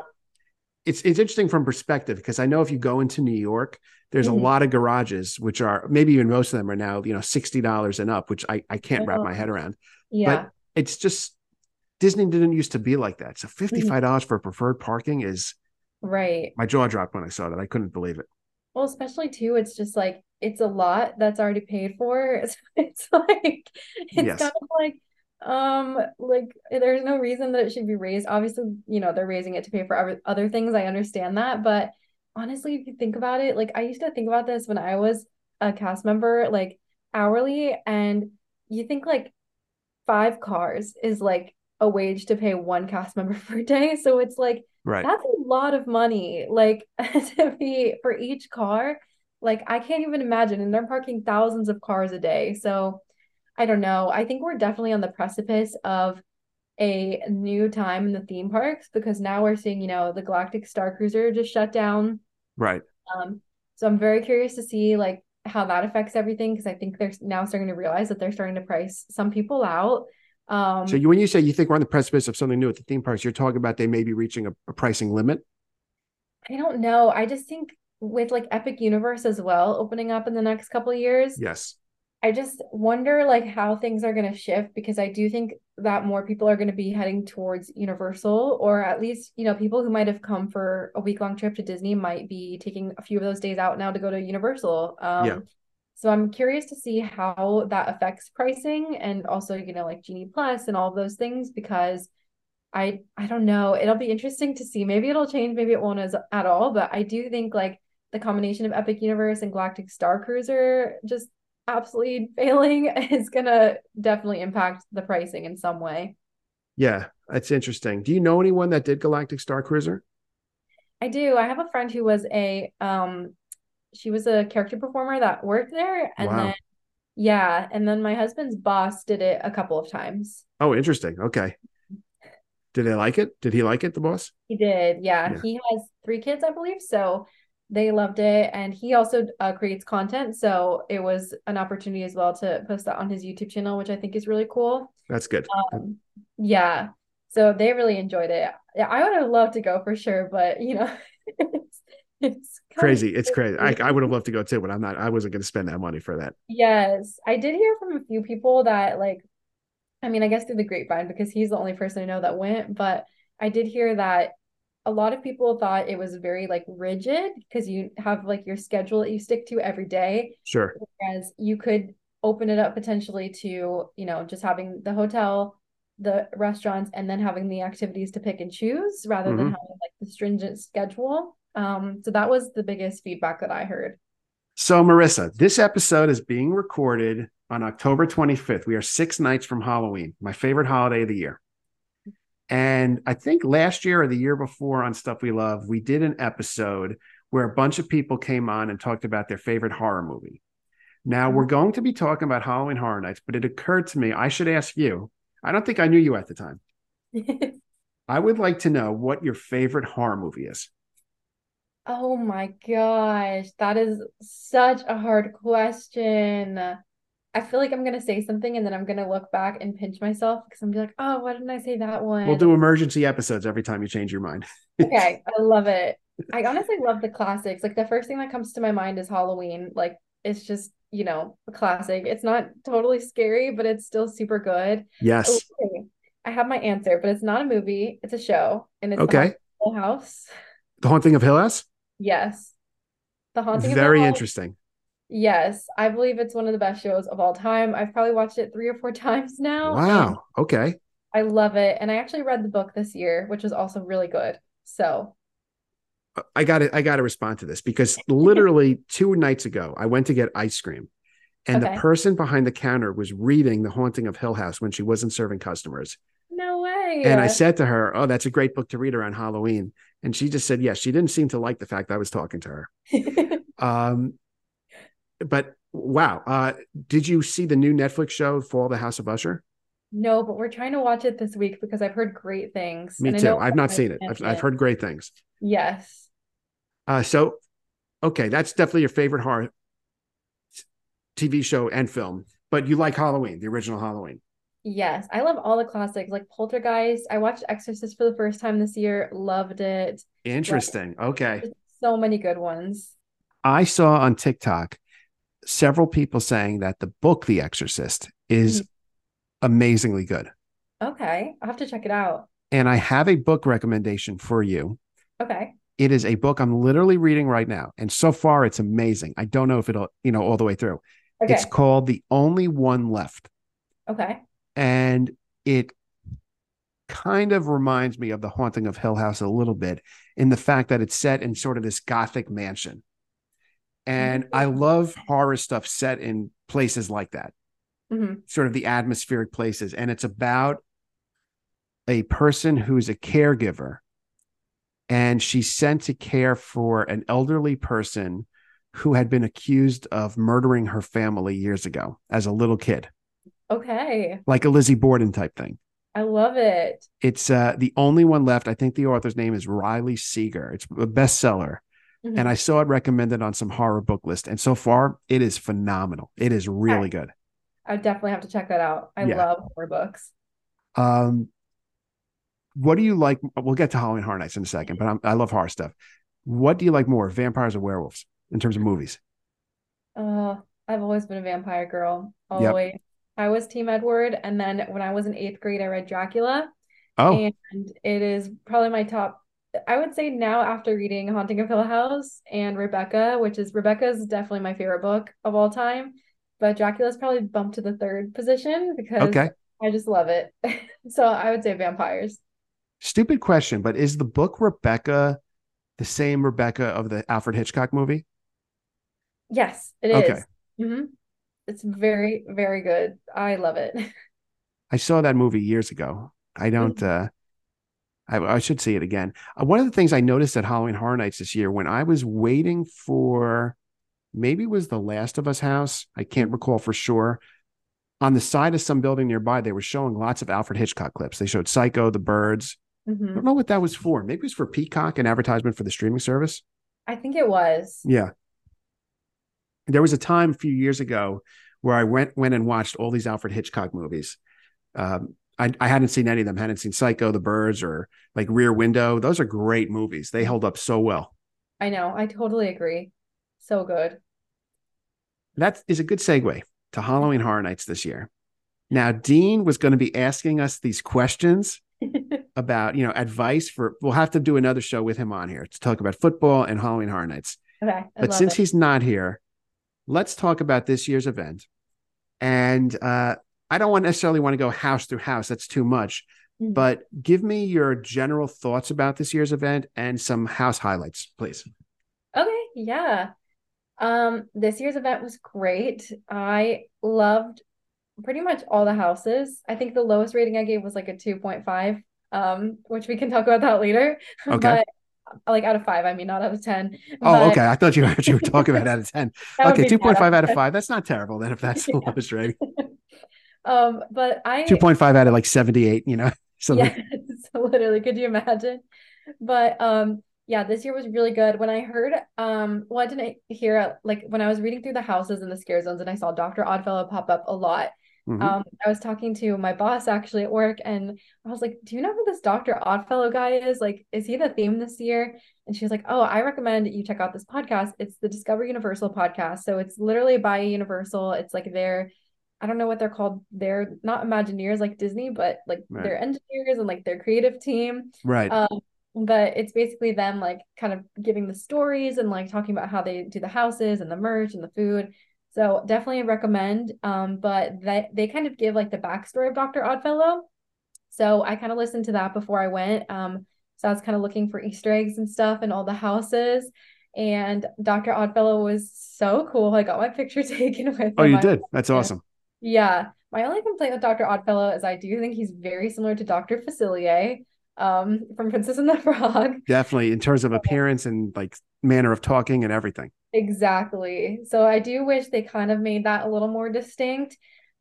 it's it's interesting from perspective because I know if you go into New York, there's Mhm. a lot of garages which are maybe even most of them are now you know sixty dollars and up, which I I can't wrap Oh. my head around. Yeah. But it's just Disney didn't used to be like that. So fifty five dollars for preferred parking is Right. my jaw dropped when I saw that. I couldn't believe it. Well, especially too, it's just like it's a lot that's already paid for. So it's like it's Yes. kind of like um like there's no reason that it should be raised. Obviously, you know, they're raising it to pay for other other things. I understand that, but honestly, if you think about it, like I used to think about this when I was a cast member, like hourly, and you think like five cars is like a wage to pay one cast member per day. So it's like Right. that's a lot of money, like to be for each car. Like I can't even imagine, and they're parking thousands of cars a day. So I don't know. I think we're definitely on the precipice of a new time in the theme parks because now we're seeing, you know, the Galactic Star Cruiser just shut down. Right. Um, so I'm very curious to see like how that affects everything because I think they're now starting to realize that they're starting to price some people out. Um, So you, when you say you think we're on the precipice of something new at the theme parks, you're talking about they may be reaching a, a pricing limit. I don't know. I just think with like Epic Universe as well opening up in the next couple of years, Yes. I just wonder like how things are going to shift because I do think that more people are going to be heading towards Universal or at least, you know, people who might have come for a week long trip to Disney might be taking a few of those days out now to go to Universal. Um, Yeah. So I'm curious to see how that affects pricing and also, you know, like Genie Plus and all of those things because I I don't know. It'll be interesting to see. Maybe it'll change, maybe it won't as at all, but I do think like the combination of Epic Universe and Galactic Star Cruiser just absolutely failing is gonna definitely impact the pricing in some way. Yeah, that's interesting. Do you know anyone that did Galactic Star Cruiser? I do. I have a friend who was a um she was a character performer that worked there and Wow. then yeah, and then my husband's boss did it a couple of times. Oh, interesting. Okay. Did they like it? Did he like it, the boss? He did. Yeah. Yeah. He has three kids, I believe. So they loved it. And he also uh, creates content. So it was an opportunity as well to post that on his YouTube channel, which I think is really cool. That's good. Um, yeah. So they really enjoyed it. Yeah, I would have loved to go for sure, but you know, it's, crazy. It's crazy. I, I would have loved to go too, but I'm not, I wasn't going to spend that money for that. Yes, I did hear from a few people that like, I mean, I guess through the grapevine because he's the only person I know that went, but I did hear that a lot of people thought it was very like rigid because you have like your schedule that you stick to every day, Sure. whereas you could open it up potentially to, you know, just having the hotel, the restaurants, and then having the activities to pick and choose rather than Mhm. having like the stringent schedule. Um, so that was the biggest feedback that I heard. So, Marissa, this episode is being recorded on October 25th. We are six nights from Halloween, my favorite holiday of the year. And I think last year or the year before on Stuff We Love, we did an episode where a bunch of people came on and talked about their favorite horror movie. Now, we're going to be talking about Halloween Horror Nights, but it occurred to me I should ask you. I don't think I knew you at the time. I would like to know what your favorite horror movie is. Oh my gosh, that is such a hard question. I feel like I'm gonna say something and then I'm gonna look back and pinch myself because I'm be like, oh, why didn't I say that one? We'll do emergency episodes every time you change your mind. Okay, I love it. I honestly love the classics. Like the first thing that comes to my mind is Halloween. Like it's just, you know, a classic. It's not totally scary, but it's still super good. Yes. Oh, okay, I have my answer, but it's not a movie, it's a show, and it's The Okay. Haunting Hill House. The Haunting of Hill House? Yes. The Haunting Very Hill interesting. Yes, I believe it's one of the best shows of all time. I've probably watched it three or four times now. Wow. Um, okay. I love it. And I actually read the book this year, which was also really good. So, I got to I got to respond to this because literally two nights ago I went to get ice cream, and Okay. the person behind the counter was reading The Haunting of Hill House when she wasn't serving customers. no way. And I said to her, "Oh, that's a great book to read around Halloween." And she just said, "Yes." She didn't seem to like the fact I was talking to her. Um, but wow, uh, did you see the new Netflix show Fall the House of Usher? No, but we're trying to watch it this week because I've heard great things. Me too. know I've not seen it. I've, I've heard great things. Yes. Uh, so, okay, that's definitely your favorite horror TV show and film, but you like Halloween, the original Halloween. Yes. I love all the classics like Poltergeist. I watched Exorcist for the first time this year. Loved it. Interesting. Okay. Just so many good ones. I saw on TikTok several people saying that the book The Exorcist is mm-hmm. amazingly good. Okay. I'll have to check it out. And I have a book recommendation for you. Okay. It is a book I'm literally reading right now. And so far it's amazing. I don't know if it'll, you know, all the way through. Okay. It's called The Only One Left. Okay. And it kind of reminds me of the haunting of hill house a little bit in the fact that it's set in sort of this gothic mansion. And i Mhm. love horror stuff set in places like that. Hmm sort of the atmospheric places. And it's about a person who's a caregiver and she's sent to care for an elderly person who had been accused of murdering her family years ago as a little kid Okay. like a lizzie borden type thing I love it. It's uh, the only one left. I think the author's name is Riley Sager. It's a bestseller. Mhm. And I saw it recommended on some horror book list. And so far, it is phenomenal. It is really good. I definitely have to check that out. I Yeah. love horror books. Um, what do you like? We'll get to Halloween Horror Nights in a second, but I'm, I love horror stuff. What do you like more, vampires or werewolves, in terms of movies? Uh, I've always been a vampire girl. Yep. I was Team Edward, and then when I was in eighth grade, I read Dracula, Oh, and it is probably my top. I would say now after reading Haunting of Hill House and Rebecca, which is Rebecca is definitely my favorite book of all time, but Dracula's probably bumped to the third position because okay. I just love it. So I would say vampires. Stupid question, but is the book Rebecca the same Rebecca of the Alfred Hitchcock movie? Yes, it Okay. is. Mhm. It's very, very good. I love it. I saw that movie years ago. I don't. uh I, I should see it again. Uh, one of the things I noticed at Halloween Horror Nights this year, when I was waiting for, maybe was the Last of Us house. I can't recall for sure. On the side of some building nearby, they were showing lots of Alfred Hitchcock clips. They showed Psycho, The Birds. I Mhm. don't know what that was for. Maybe it was for Peacock, an advertisement for the streaming service. I think it was. Yeah. There was a time a few years ago where I went went and watched all these Alfred Hitchcock movies. Um, I, I hadn't seen any of them. hadn't seen Psycho, The Birds, or like Rear Window. Those are great movies. They held up so well. I know. I totally agree. So good. That is a good segue to Halloween Horror Nights this year. Now, Dean was going to be asking us these questions about, you know, advice for. We'll have to do another show with him on here to talk about football and Halloween Horror Nights. Okay. I But since it. he's not here, let's talk about this year's event. And uh, I don't want necessarily want to go house through house. That's too much. Mhm. But give me your general thoughts about this year's event and some house highlights, please. Okay, yeah. Um, this year's event was great. I loved pretty much all the houses. I think the lowest rating I gave was like a 2.5, um, which we can talk about that later. Okay. But like out of five, I mean, not out of 10. Oh, okay. I thought you actually were talking about out of 10. Okay, 2.5 out of 10. 5. That's not terrible then if that's the lowest rating. Um, but I 2.5 out of like 78, you know? So Yes, literally. Could you imagine? But um, yeah, this year was really good. When I heard um, well, I didn't hear like when I was reading through the houses and the scare zones, and I saw Dr. Oddfellow pop up a lot. Mhm. Um, I was talking to my boss actually at work, and I was like, "Do you know who this Dr. Oddfellow guy is? Like, is he the theme this year?" And she was like, "Oh, I recommend you check out this podcast. It's the Discover Universal podcast. So it's literally by Universal. It's like their, I don't know what they're called. They're not Imagineers like Disney, but like Right. they're engineers and like their creative team. right. Um, but it's basically them like kind of giving the stories and like talking about how they do the houses and the merch and the food. So definitely recommend. Um, but that they kind of give like the backstory of Dr. Oddfellow. So I kind of listened to that before I went. Um, so I was kind of looking for Easter eggs and stuff in all the houses. And Dr. Oddfellow was so cool. I got my picture taken with oh, him. you did? That's awesome. Yeah. My only complaint with Dr. Oddfellow is I do think he's very similar to Dr. Facilier um, from Princess and the Frog. Definitely in terms of appearance and like manner of talking and everything. Exactly. So I do wish they kind of made that a little more distinct.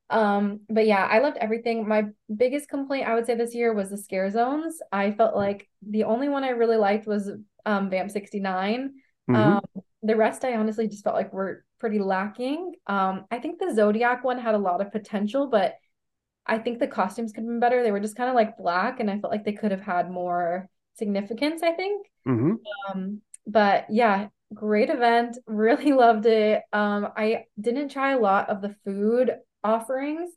Um, but yeah, I loved everything. My biggest complaint I would say this year was the scare zones. I felt like the only one I really liked was um Vamp 69. Mhm. Um, the rest I honestly just felt like were pretty lacking. Um, I think the Zodiac one had a lot of potential, but I think the costumes could have been better. They were just kind of like black, and I felt like they could have had more significance, I think. Mhm. Um, but yeah, great event. Really loved it. Um, I didn't try a lot of the food offerings.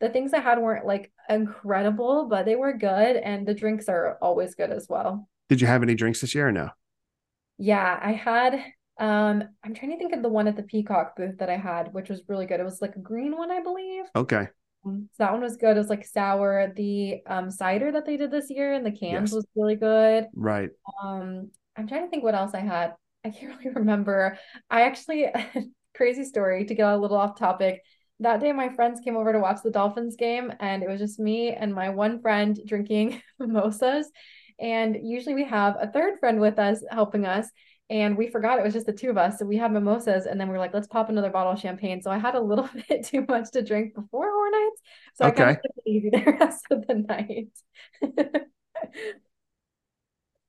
The things I had weren't like incredible, but they were good, and the drinks are always good as well. Did you have any drinks this year or no? Yeah, I had um I'm trying to think of the one at the Peacock booth that I had, which was really good. It was like a green one, I believe. Okay. So that one was good. It was like sour. The um cider that they did this year in the cans Yes. was really good. Right. Um, I'm trying to think what else I had. I can't really remember. I actually, crazy story to get a little off topic. That day, my friends came over to watch the Dolphins game, and it was just me and my one friend drinking mimosas. And usually we have a third friend with us helping us. And we forgot it was just the two of us. So we had mimosas, and then we were like, let's pop another bottle of champagne. So I had a little bit too much to drink before Horror Nights. So I kind of Okay. took it easy the rest of the night.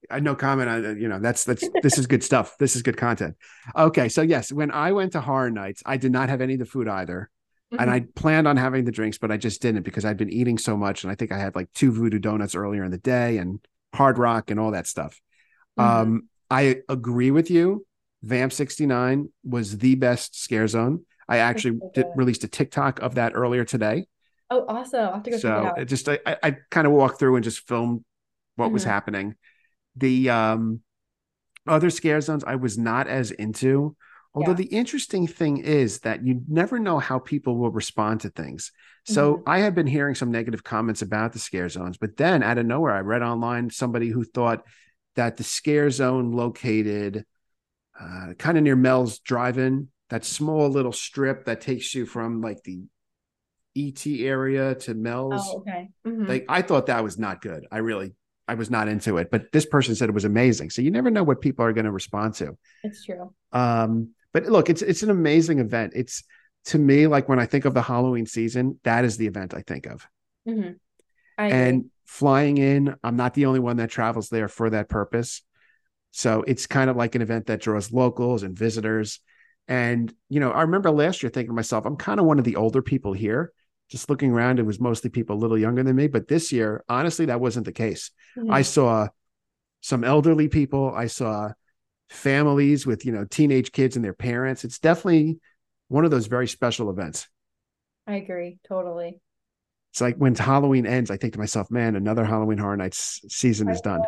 I no comment on you know that's that's this is good stuff. This is good content. Okay, so yes, when I went to Horror Nights, I did not have any of the food either. and Mhm. I planned on having the drinks, but I just didn't because I'd been eating so much. And I think I had like two voodoo donuts earlier in the day and hard rock and all that stuff. Mhm. Um, I agree with you. Vamp 69 was the best scare zone. I actually so did, released a TikTok of that earlier today. Oh, awesome. I'll have to go check it So out. just I, I, I kind of walked through and just filmed what was Mhm. happening. The um other scare zones I was not as into. Although Yeah. the interesting thing is that you never know how people will respond to things. So Mhm. I had been hearing some negative comments about the scare zones, but then out of nowhere, I read online somebody who thought that the scare zone located uh, kind of near Mel's Drive-In, that small little strip that takes you from like the ET area to Mel's. Oh, okay. Mhm. Like I thought that was not good. I really I was not into it, but this person said it was amazing. So you never know what people are going to respond to. It's true. Um, but look, it's it's an amazing event. It's to me like when I think of the Halloween season, that is the event I think of. Mhm. I agree. And flying in, I'm not the only one that travels there for that purpose. So it's kind of like an event that draws locals and visitors. And you know, I remember last year thinking to myself, I'm kind of one of the older people here. Just looking around, it was mostly people a little younger than me. But this year, honestly, that wasn't the case. Mhm. I saw some elderly people. I saw families with, you know, teenage kids and their parents. It's definitely one of those very special events. I agree totally. It's like when Halloween ends, I think to myself, man, another Halloween Horror Nights season is done.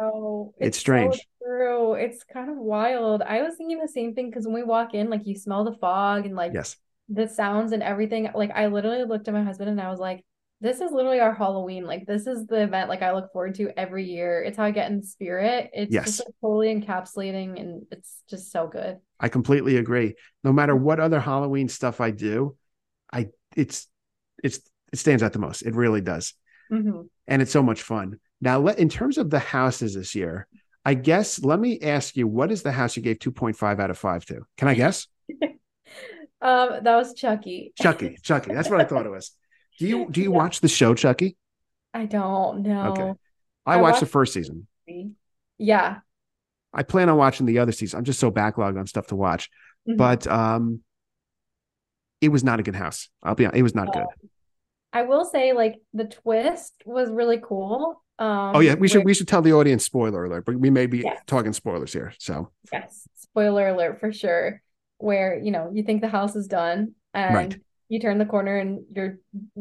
It's so strange. true. It's kind of wild. I was thinking the same thing because when we walk in, like you smell the fog and like Yes. the sounds and everything. Like I literally looked at my husband and I was like, this is literally our Halloween. Like this is the event like I look forward to every year. It's how I get in the spirit. It's Yes. just like totally encapsulating and it's just so good. I completely agree. No matter what other Halloween stuff I do, I it's it's it stands out the most. It really does. Mhm. and it's so much fun. Now, let, in terms of the houses this year, I guess let me ask you, what is the house you gave 2.5 out of 5 to? Can I guess? Um, that was Chucky. Chucky. Chucky. That's what I thought it was. Do you do you Yeah. watch the show Chucky? I don't know. Okay. I, I watched the first season. Yeah. I plan on watching the other season. I'm just so backlogged on stuff to watch. Mhm. But um it was not a good house. I'll be honest. It was not good. I will say, like, the twist was really cool. Um, Oh yeah, we should we should tell the audience spoiler alert, but we may be Yes. talking spoilers here. So Yes, spoiler alert for sure. Where, you know, you think the house is done and Right. You turn the corner and you're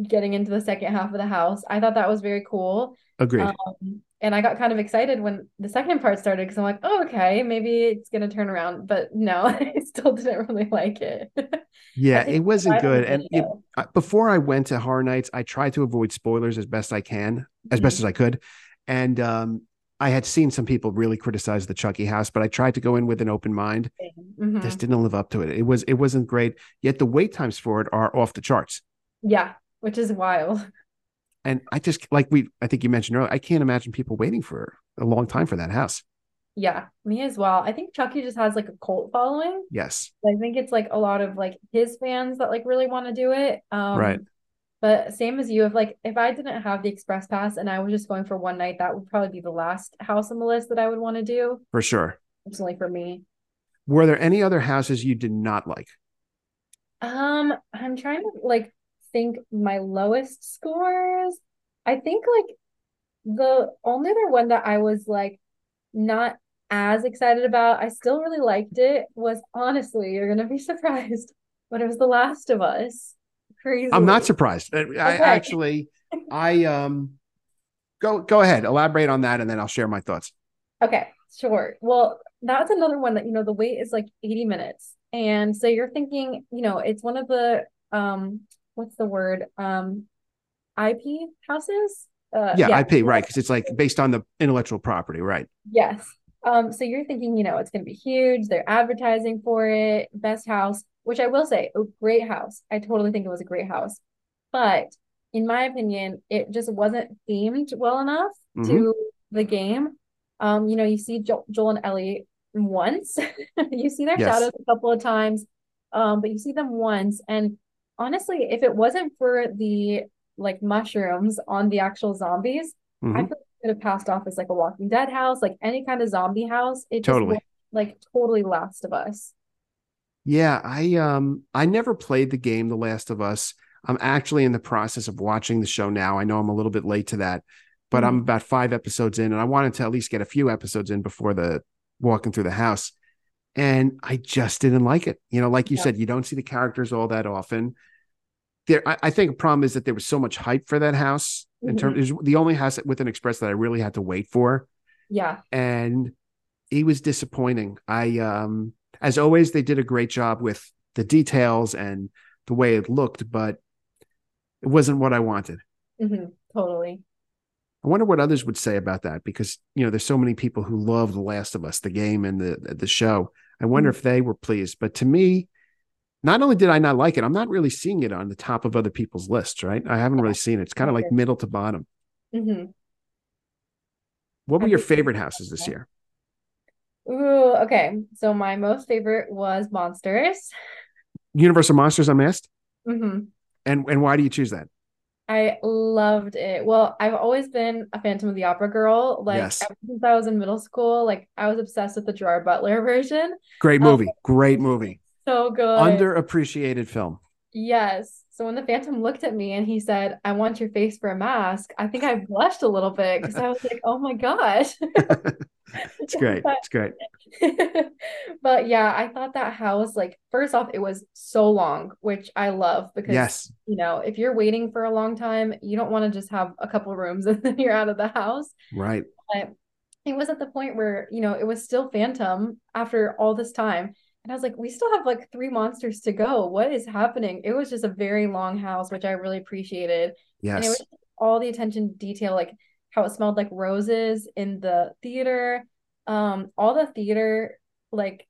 getting into the second half of the house. I thought that was very cool. agreed. Um, and I got kind of excited when the second part started because I'm like, oh, okay, maybe it's gonna turn around. But no, I still didn't really like it. yeah, it wasn't good. And you video. I- before I went to Horror Nights, I tried to avoid spoilers as best I can, as best as I could. And um, I had seen some people really criticize the Chucky house, but I tried to go in with an open mind. Mhm. This didn't live up to it. It was it wasn't great. Yet the wait times for it are off the charts. Yeah, which is wild. And I just like we I think you mentioned earlier, I can't imagine people waiting for a long time for that house. Yeah, me as well. I think Chucky just has like a cult following. Yes. I think it's like a lot of like his fans that like really want to do it. Um, Right. But same as you, if like if I didn't have the express pass and I was just going for one night, that would probably be the last house on the list that I would want to do, For sure. personally for me. Were there any other houses you did not like? Um, I'm trying to like think my lowest scores. I think like the only other one that I was like not as excited about, I still really liked it, was honestly, you're gonna be surprised, but it was The Last of Us. Crazy. I'm not surprised. I, I actually I um go go ahead, elaborate on that and then I'll share my thoughts. Okay, sure. Well, that's another one that, you know, the wait is like 80 minutes. And so you're thinking, you know, it's one of the um what's the word? Um IP houses? Uh yeah, IP, right? Because it's like based on the intellectual property, right? Yes. Um, so you're thinking, you know, it's gonna be huge. They're advertising for it, best house, which I will say, a great house. I totally think it was a great house. But in my opinion, it just wasn't themed well enough Mhm. to the game. Um, you know, you see jo Joel and Ellie once, you see their Yes. shadows a couple of times, um, but you see them once. And honestly, if it wasn't for the like mushrooms on the actual zombies, I Mhm. feel like it could have passed off as like a Walking Dead house, like any kind of zombie house. It Totally. was, like totally Last of Us. Yeah, I um I never played the game The Last of Us. I'm actually in the process of watching the show now. I know I'm a little bit late to that, but I'm Mhm. about five episodes in, and I wanted to at least get a few episodes in before the walking through the house. And I just didn't like it. You know, like you Yeah. said, you don't see the characters all that often. There, I, I think a problem is that there was so much hype for that house. In Mhm. terms, it was the only house with an express that I really had to wait for Yeah. and it was disappointing. I um as always they did a great job with the details and the way it looked, but it wasn't what I wanted. hmm Totally. I wonder what others would say about that because you know there's so many people who love The Last of Us, the game and the the show. I wonder Mhm. if they were pleased. But to me, not only did I not like it, I'm not really seeing it on the top of other people's lists, right? I haven't really seen it. It's kind of like middle to bottom. hmm What were your favorite houses this year? Ooh, okay. So my most favorite was Monsters. Universal Monsters Unmasked? hmm And and why do you choose that? I loved it. Well, I've always been a Phantom of the Opera girl. Like Yes. ever since I was in middle school, like I was obsessed with the Gerard Butler version. Great Oh, movie. Great movie. So good. Underappreciated film. Yes. So when the Phantom looked at me and he said, I want your face for a mask, I think I blushed a little bit because I was like, oh my gosh. It's great. But- It's great. But yeah, I thought that house, like, first off, it was so long, which I love because, Yes. you know, if you're waiting for a long time, you don't want to just have a couple rooms and then you're out of the house. Right. But it was at the point where, you know, it was still Phantom after all this time. And I was like, we still have like three monsters to go. What is happening? It was just a very long house, which I really appreciated. And it was Yes. all the attention to detail, like how it smelled like roses in the theater. Um, all the theater like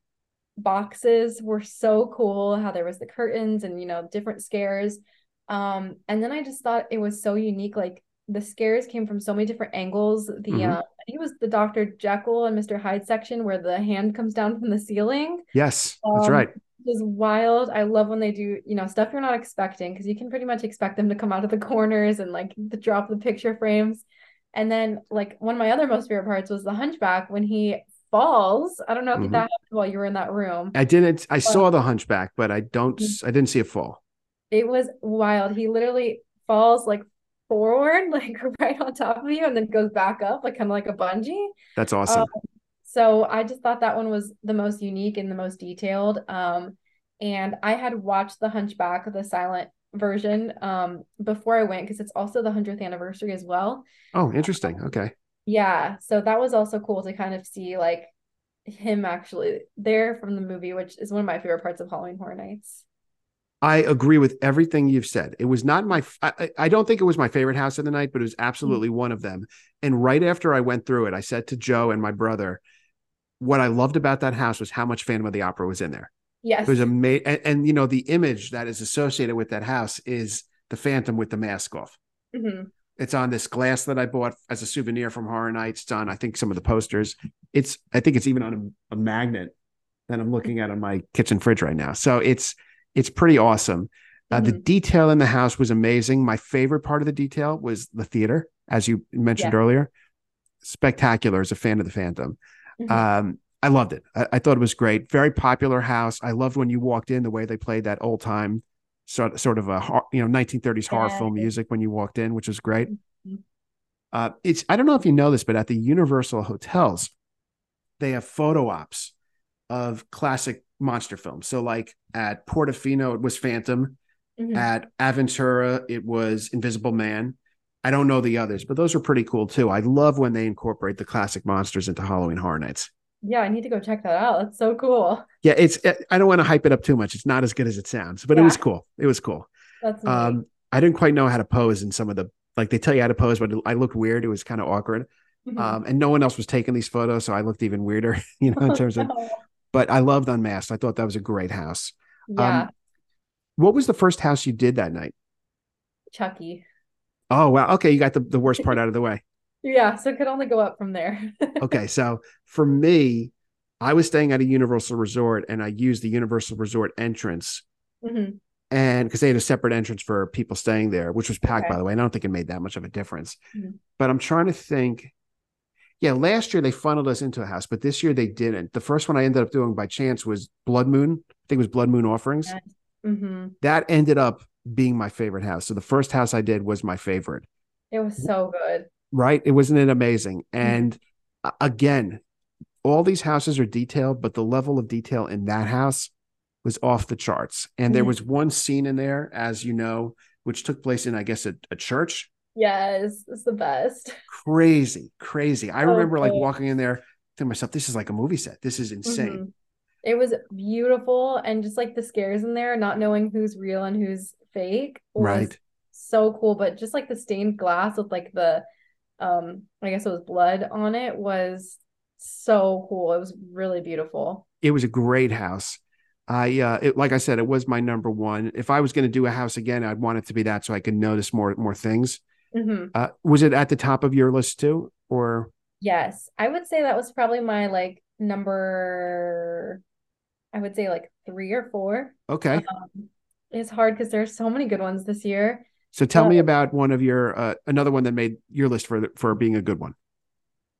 boxes were so cool, how there was the curtains and you know, different scares. Um, and then I just thought it was so unique. Like the scares came from so many different angles. The Mhm. uh, I think it was the Dr. Jekyll and Mr. Hyde section where the hand comes down from the ceiling Yes. That's um, right. which is wild. I love when they do, you know, stuff you're not expecting because you can pretty much expect them to come out of the corners and like the drop the picture frames. And then like one of my other most favorite parts was the hunchback when he falls. I don't know if Mhm. that happened while you were in that room. I didn't I saw the hunchback, but I don't Mhm. I didn't see it fall. It was wild. He literally falls like forward, like right on top of you, and then goes back up, like kind of like a bungee. That's awesome. Um, so I just thought that one was the most unique and the most detailed. Um, and I had watched The Hunchback, the silent version, um, before I went because it's also the 100th anniversary as well. oh, interesting. Okay. Yeah, so that was also cool to kind of see like him actually there from the movie, which is one of my favorite parts of Halloween Horror Nights. I agree with everything you've said. It was not my I, don't think it was my favorite house of the night, but it was absolutely Mm-hmm. one of them. And right after I went through it, I said to Joe and my brother, what I loved about that house was how much Phantom of the Opera was in there. Yes. It was amazing. And, and, you know, the image that is associated with that house is the Phantom with the mask off. Mhm. It's on this glass that I bought as a souvenir from Horror Nights. It's on, I think, some of the posters. It's, I think it's even on a, a magnet that I'm looking at on my kitchen fridge right now. So it's, it's pretty awesome. Uh, The Mhm. detail in the house was amazing. My favorite part of the detail was the theater, as you mentioned Yeah. earlier. Spectacular as a fan of the Phantom. Mhm. Um, I loved it. I, I thought it was great. Very popular house. I loved when you walked in the way they played that old time sort sort of a you know 1930s horror film music when you walked in, which was great. Mhm. Uh, it's I don't know if you know this, but at the Universal hotels, they have photo ops of classic monster films. So like at Portofino, it was Phantom. Mhm. At Aventura, it was Invisible Man. I don't know the others, but those are pretty cool too. I love when they incorporate the classic monsters into Halloween Horror Nights. Yeah, I need to go check that out. That's so cool. Yeah, it's. I don't want to hype it up too much. It's not as good as it sounds, but it was cool. It was cool. That's neat. Um, I didn't quite know how to pose in some of the like they tell you how to pose, but I looked weird. It was kind of awkward. Mhm. Um, and no one else was taking these photos, so I looked even weirder. You know, in terms of. No. But I loved Unmasked. I thought that was a great house. Yeah, What was the first house you did that night? Chucky. Oh wow. Okay, you got the the worst part out of the way. Yeah, so it could only go up from there. Okay, so for me, I was staying at a Universal Resort, and I used the Universal Resort entrance Mhm. and because they had a separate entrance for people staying there, which was packed, Okay. by the way. And I don't think it made that much of a difference. Mhm. But I'm trying to think. Yeah, last year they funneled us into a house, but this year they didn't. The first one I ended up doing by chance was Blood Moon. I think it was Blood Moon Offerings. Yeah. hmm That ended up being my favorite house. So the first house I did was my favorite. It was so good. Right? It wasn't it amazing? And uh, again, all these houses are detailed, but the level of detail in that house was off the charts. And there Mhm. was one scene in there, as you know, which took place in, I guess, a, a church. Yes, it's the best. Crazy, crazy. I remember like walking in there to myself, this is like a movie set. This is insane. Mhm. It was beautiful and just like the scares in there, not knowing who's real and who's fake was Right. so cool. But just like the stained glass with like the um I guess it was blood on it was so cool. It was really beautiful. It was a great house. I uh it, like I said, it was my number one. If I was going to do a house again, I'd want it to be that so I could notice more more things. Hmm Uh was it at the top of your list too? Or Yes, I would say that was probably my like number, I would say like three or four. okay. Um, it's hard because there's so many good ones this year. So tell me Uh, about one of your uh, another one that made your list for for being a good one.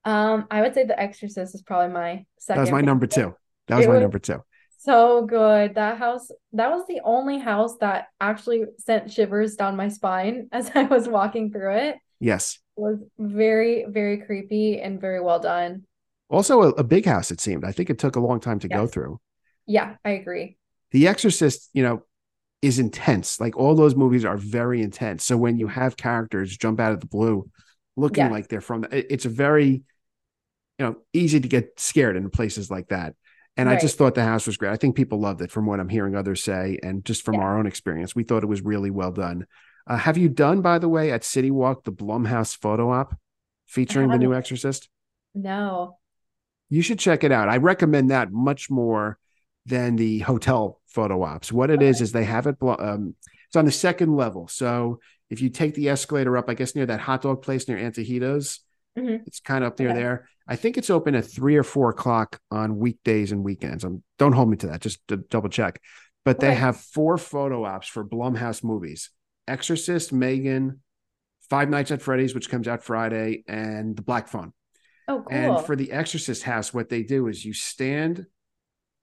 Um, I would say The Exorcist is probably my second. That was my number two. That was It my was- number two. So good. That house, that was the only house that actually sent shivers down my spine as I was walking through it. Yes. It was very, very creepy and very well done. Also a, a big house. It seemed. I think it took a long time to go through. Yeah, I agree. The Exorcist, you know, is intense. Like all those movies are very intense. So when you mm-hmm. have characters jump out of the blue, looking Yes. like they're from, it's a very, you know, easy to get scared in places like that. And I just thought the house was great. I think people loved it from what I'm hearing others say, and just from Yeah. our own experience, we thought it was really well done. Uh, have you done, by the way, at City Walk the Blumhouse photo op featuring the new. Exorcist? No. You should check it out. I recommend that much more than the hotel photo ops. What it is is they have it. Um, it's on the second level. So if you take the escalator up, I guess near that hot dog place near Antojitos, Mhm. it's kind of up near Okay. there. I think it's open at three or four o'clock on weekdays and weekends. Um, don't hold me to that. Just to double check. But they Okay. have four photo ops for Blumhouse movies: Exorcist, Megan, Five Nights at Freddy's, which comes out Friday, and The Black Phone. Oh, cool. And for the Exorcist house, what they do is you stand,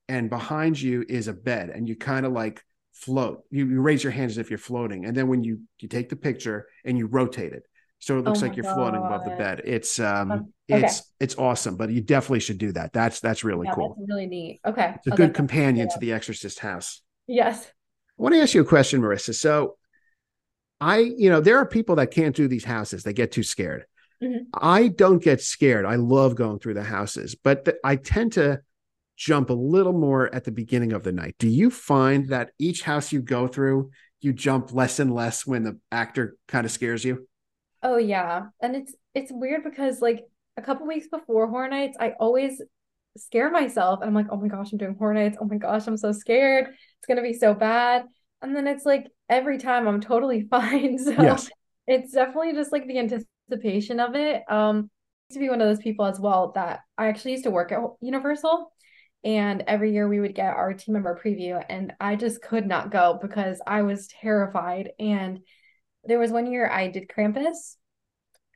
and behind you is a bed, and you kind of like float. You, you raise your hands as if you're floating, and then when you you take the picture and you rotate it, so it looks Oh like you're floating above the bed. It's um, Um, okay. it's it's awesome, but you definitely should do that. That's that's really Yeah, cool. that's really neat. Okay. It's a I'll good companion to the Exorcist house. Yes. I want to ask you a question, Marissa. So, I, you know, there are people that can't do these houses; they get too scared. Mhm. I don't get scared. I love going through the houses, but th- I tend to jump a little more at the beginning of the night. Do you find that each house you go through, you jump less and less when the actor kind of scares you? Oh yeah. And it's it's weird because like a couple weeks before Horror Nights, I always scare myself and I'm like, oh my gosh, I'm doing Horror Nights. Oh my gosh, I'm so scared. It's gonna be so bad. And then it's like every time I'm totally fine. So Yes. it's definitely just like the anticipation of it. Um, I used to be one of those people as well that I actually used to work at Universal, and every year we would get our team member preview, and I just could not go because I was terrified. And there was one year I did Krampus,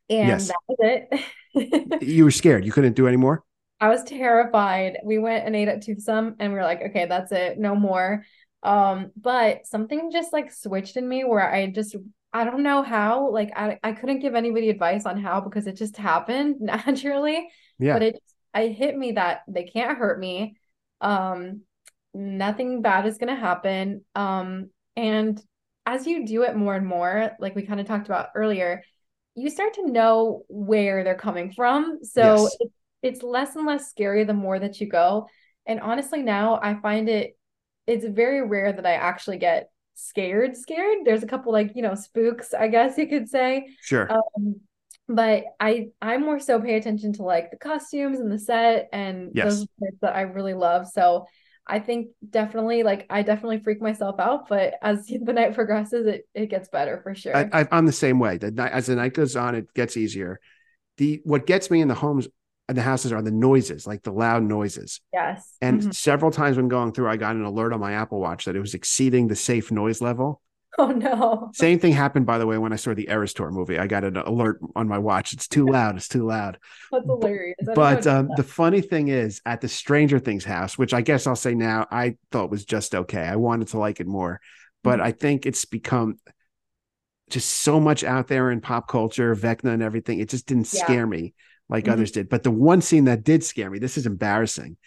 and Yes. that was it. You were scared. You couldn't do any more. I was terrified. We went and ate at Toothsome and we were like, okay, that's it, no more. Um, but something just like switched in me where I just I don't know how, like I, I couldn't give anybody advice on how because it just happened naturally. Yeah. But it I hit me that they can't hurt me. Um, nothing bad is gonna happen. Um, and as you do it more and more, like we kind of talked about earlier, you start to know where they're coming from. So Yes. it, it's less and less scary the more that you go. And honestly, now I find it it's very rare that I actually get scared, scared. There's a couple like, you know, spooks, I guess you could say. Sure. Um, but I I more so pay attention to like the costumes and the set and Yes. those parts that I really love. So I think definitely like I definitely freak myself out, but as the night progresses, it it gets better for sure. I, I'm the same way. The night, as the night goes on, it gets easier. The what gets me in the homes and the houses are the noises, like the loud noises. yes. And Mhm. several times when going through, I got an alert on my Apple Watch that it was exceeding the safe noise level. Oh no. Same thing happened, by the way, when I saw the Eras Tour movie. I got an alert on my watch. It's too loud. It's too loud. That's hilarious. But um, the funny thing is, at the Stranger Things house, which I guess I'll say now, I thought was just okay. I wanted to like it more. but Mhm. I think it's become just so much out there in pop culture, Vecna and everything. It just didn't Yeah. scare me like Mhm. others did. But the one scene that did scare me, this is embarrassing.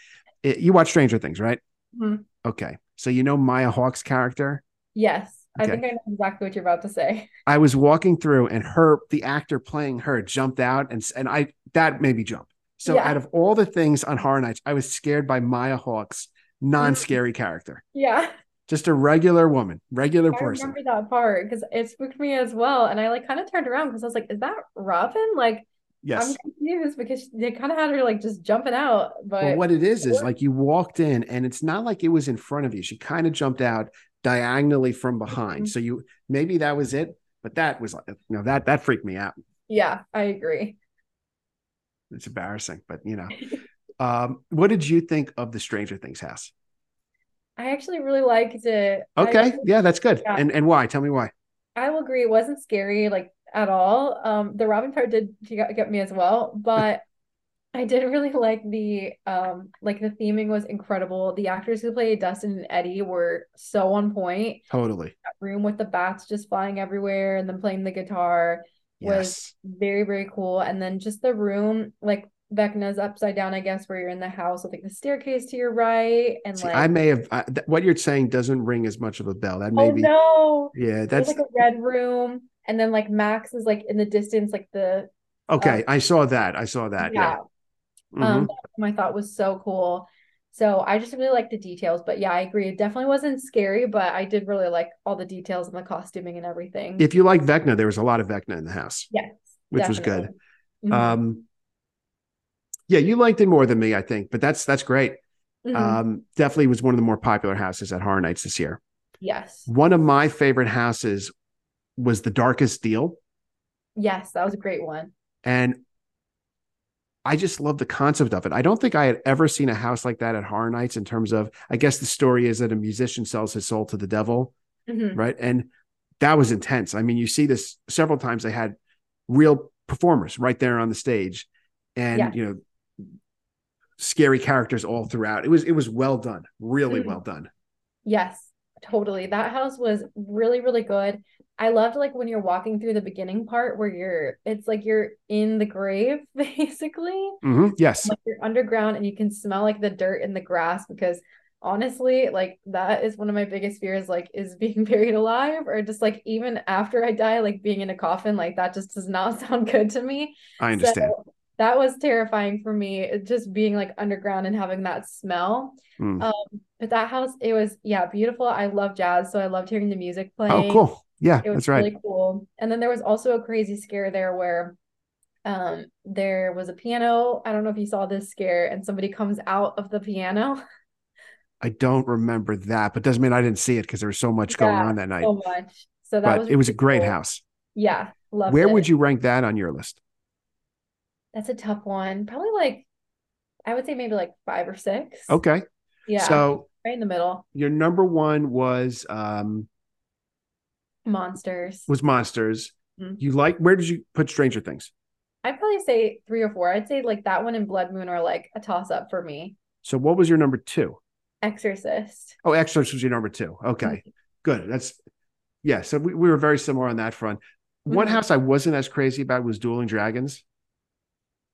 It- you watch Stranger Things, right? Mhm. Okay. So you know Maya Hawke's character? Yes, I think I know exactly what you're about to say. I was walking through and her, the actor playing her, jumped out and and I that made me jump. So Yeah. out of all the things on Horror Nights, I was scared by Maya Hawke's non-scary mm. character. Yeah, Just a regular woman, regular person. I person. remember that part because it spooked me as well, and I like kind of turned around because I was like, "Is that Robin?" Like, Yes. I'm confused because they kind of had her like just jumping out, but Well, what it is is like you walked in and it's not like it was in front of you. She kind of jumped out diagonally from behind. Mhm. So you maybe that was it, but that was like you know that that freaked me out. yeah, I agree. It's embarrassing, but you know. Um, what did you think of the Stranger Things house? I actually really liked it. I- Okay, yeah, that's good. Yeah. And and why? Tell me why. I will agree. It wasn't scary like at all. Um, the Robin part did get me as well, but I did really like the um like the theming was incredible. The actors who played Dustin and Eddie were so on point. Totally. That room with the bats just flying everywhere and then playing the guitar was Yes. very, very cool. And then just the room, like Vecna's upside down, I guess, where you're in the house with like the staircase to your right and See, like I may have I, th- what you're saying doesn't ring as much of a bell. That oh may be no. yeah, There's that's like a red room, and then like Max is like in the distance, like the okay. I saw that. I saw that. Yeah. yeah. Um, Mhm. that room I thought was so cool. So I just really like the details, but yeah, I agree. It definitely wasn't scary, but I did really like all the details and the costuming and everything. If you like Vecna, there was a lot of Vecna in the house, yes, which was good. definitely. Mhm. Um, yeah, you liked it more than me, I think, but that's that's great. Mhm. Um, definitely was one of the more popular houses at Horror Nights this year. yes, One of my favorite houses was the Darkest Deal, yes, that was a great one. and I just love the concept of it. I don't think I had ever seen a house like that at Horror Nights in terms of. I guess the story is that a musician sells his soul to the devil, Mhm. right? And that was intense. I mean, you see this several times. They had real performers right there on the stage, and Yeah. you know, scary characters all throughout. It was it was well done, really Mhm. well done. Yes, totally. That house was really, really good. I loved like when you're walking through the beginning part where you're, it's like you're in the grave basically. Mhm. Yes, like you're underground and you can smell like the dirt in the grass because honestly like that is one of my biggest fears like is being buried alive or just like even after I die like being in a coffin like that just does not sound good to me I understand. so that was terrifying for me just being like underground and having that smell Mm. um but that house it was yeah beautiful I love jazz so I loved hearing the music play. oh, cool. Yeah, it was that's right. really cool. And then there was also a crazy scare there where um there was a piano. I don't know if you saw this scare and somebody comes out of the piano I don't remember that, but doesn't mean I didn't see it because there was so much going on that night. so much. So that but was it was a great cool. house. Yeah, Where it. would you rank that on your list? That's a tough one. Probably like I would say maybe like five or six. Okay. Yeah. So right in the middle. your number one was um Monsters. was Monsters. Mhm. You like where did you put Stranger Things? I'd probably say three or four. I'd say like that one and Blood Moon are like a toss up for me. So what was your number two? Exorcist. Oh, Exorcist was your number two. Okay. Mm-hmm. Good. That's yeah. So we, we were very similar on that front. One Mhm. house I wasn't as crazy about was Dueling Dragons.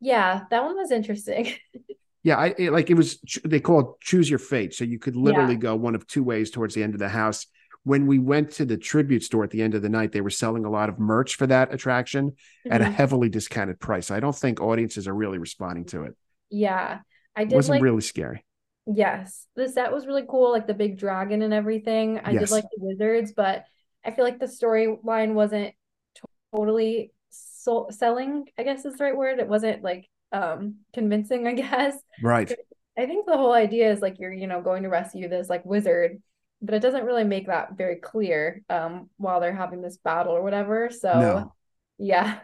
Yeah, that one was interesting. Yeah, I it, like it was. They call it choose your fate, so you could literally go one of two ways towards the end of the house. When we went to the tribute store at the end of the night, they were selling a lot of merch for that attraction at a Mhm. heavily discounted price. I don't think audiences are really responding to it. Yeah. I did. It wasn't like really scary. Yes, the set was really cool, like the big dragon and everything. I did like the wizards, but I feel like the storyline wasn't totally so selling, I guess is the right word. It wasn't like um convincing, I guess. Right. I think the whole idea is like you're, you know, going to rescue this like wizard, but it doesn't really make that very clear um while they're having this battle or whatever. So No. yeah.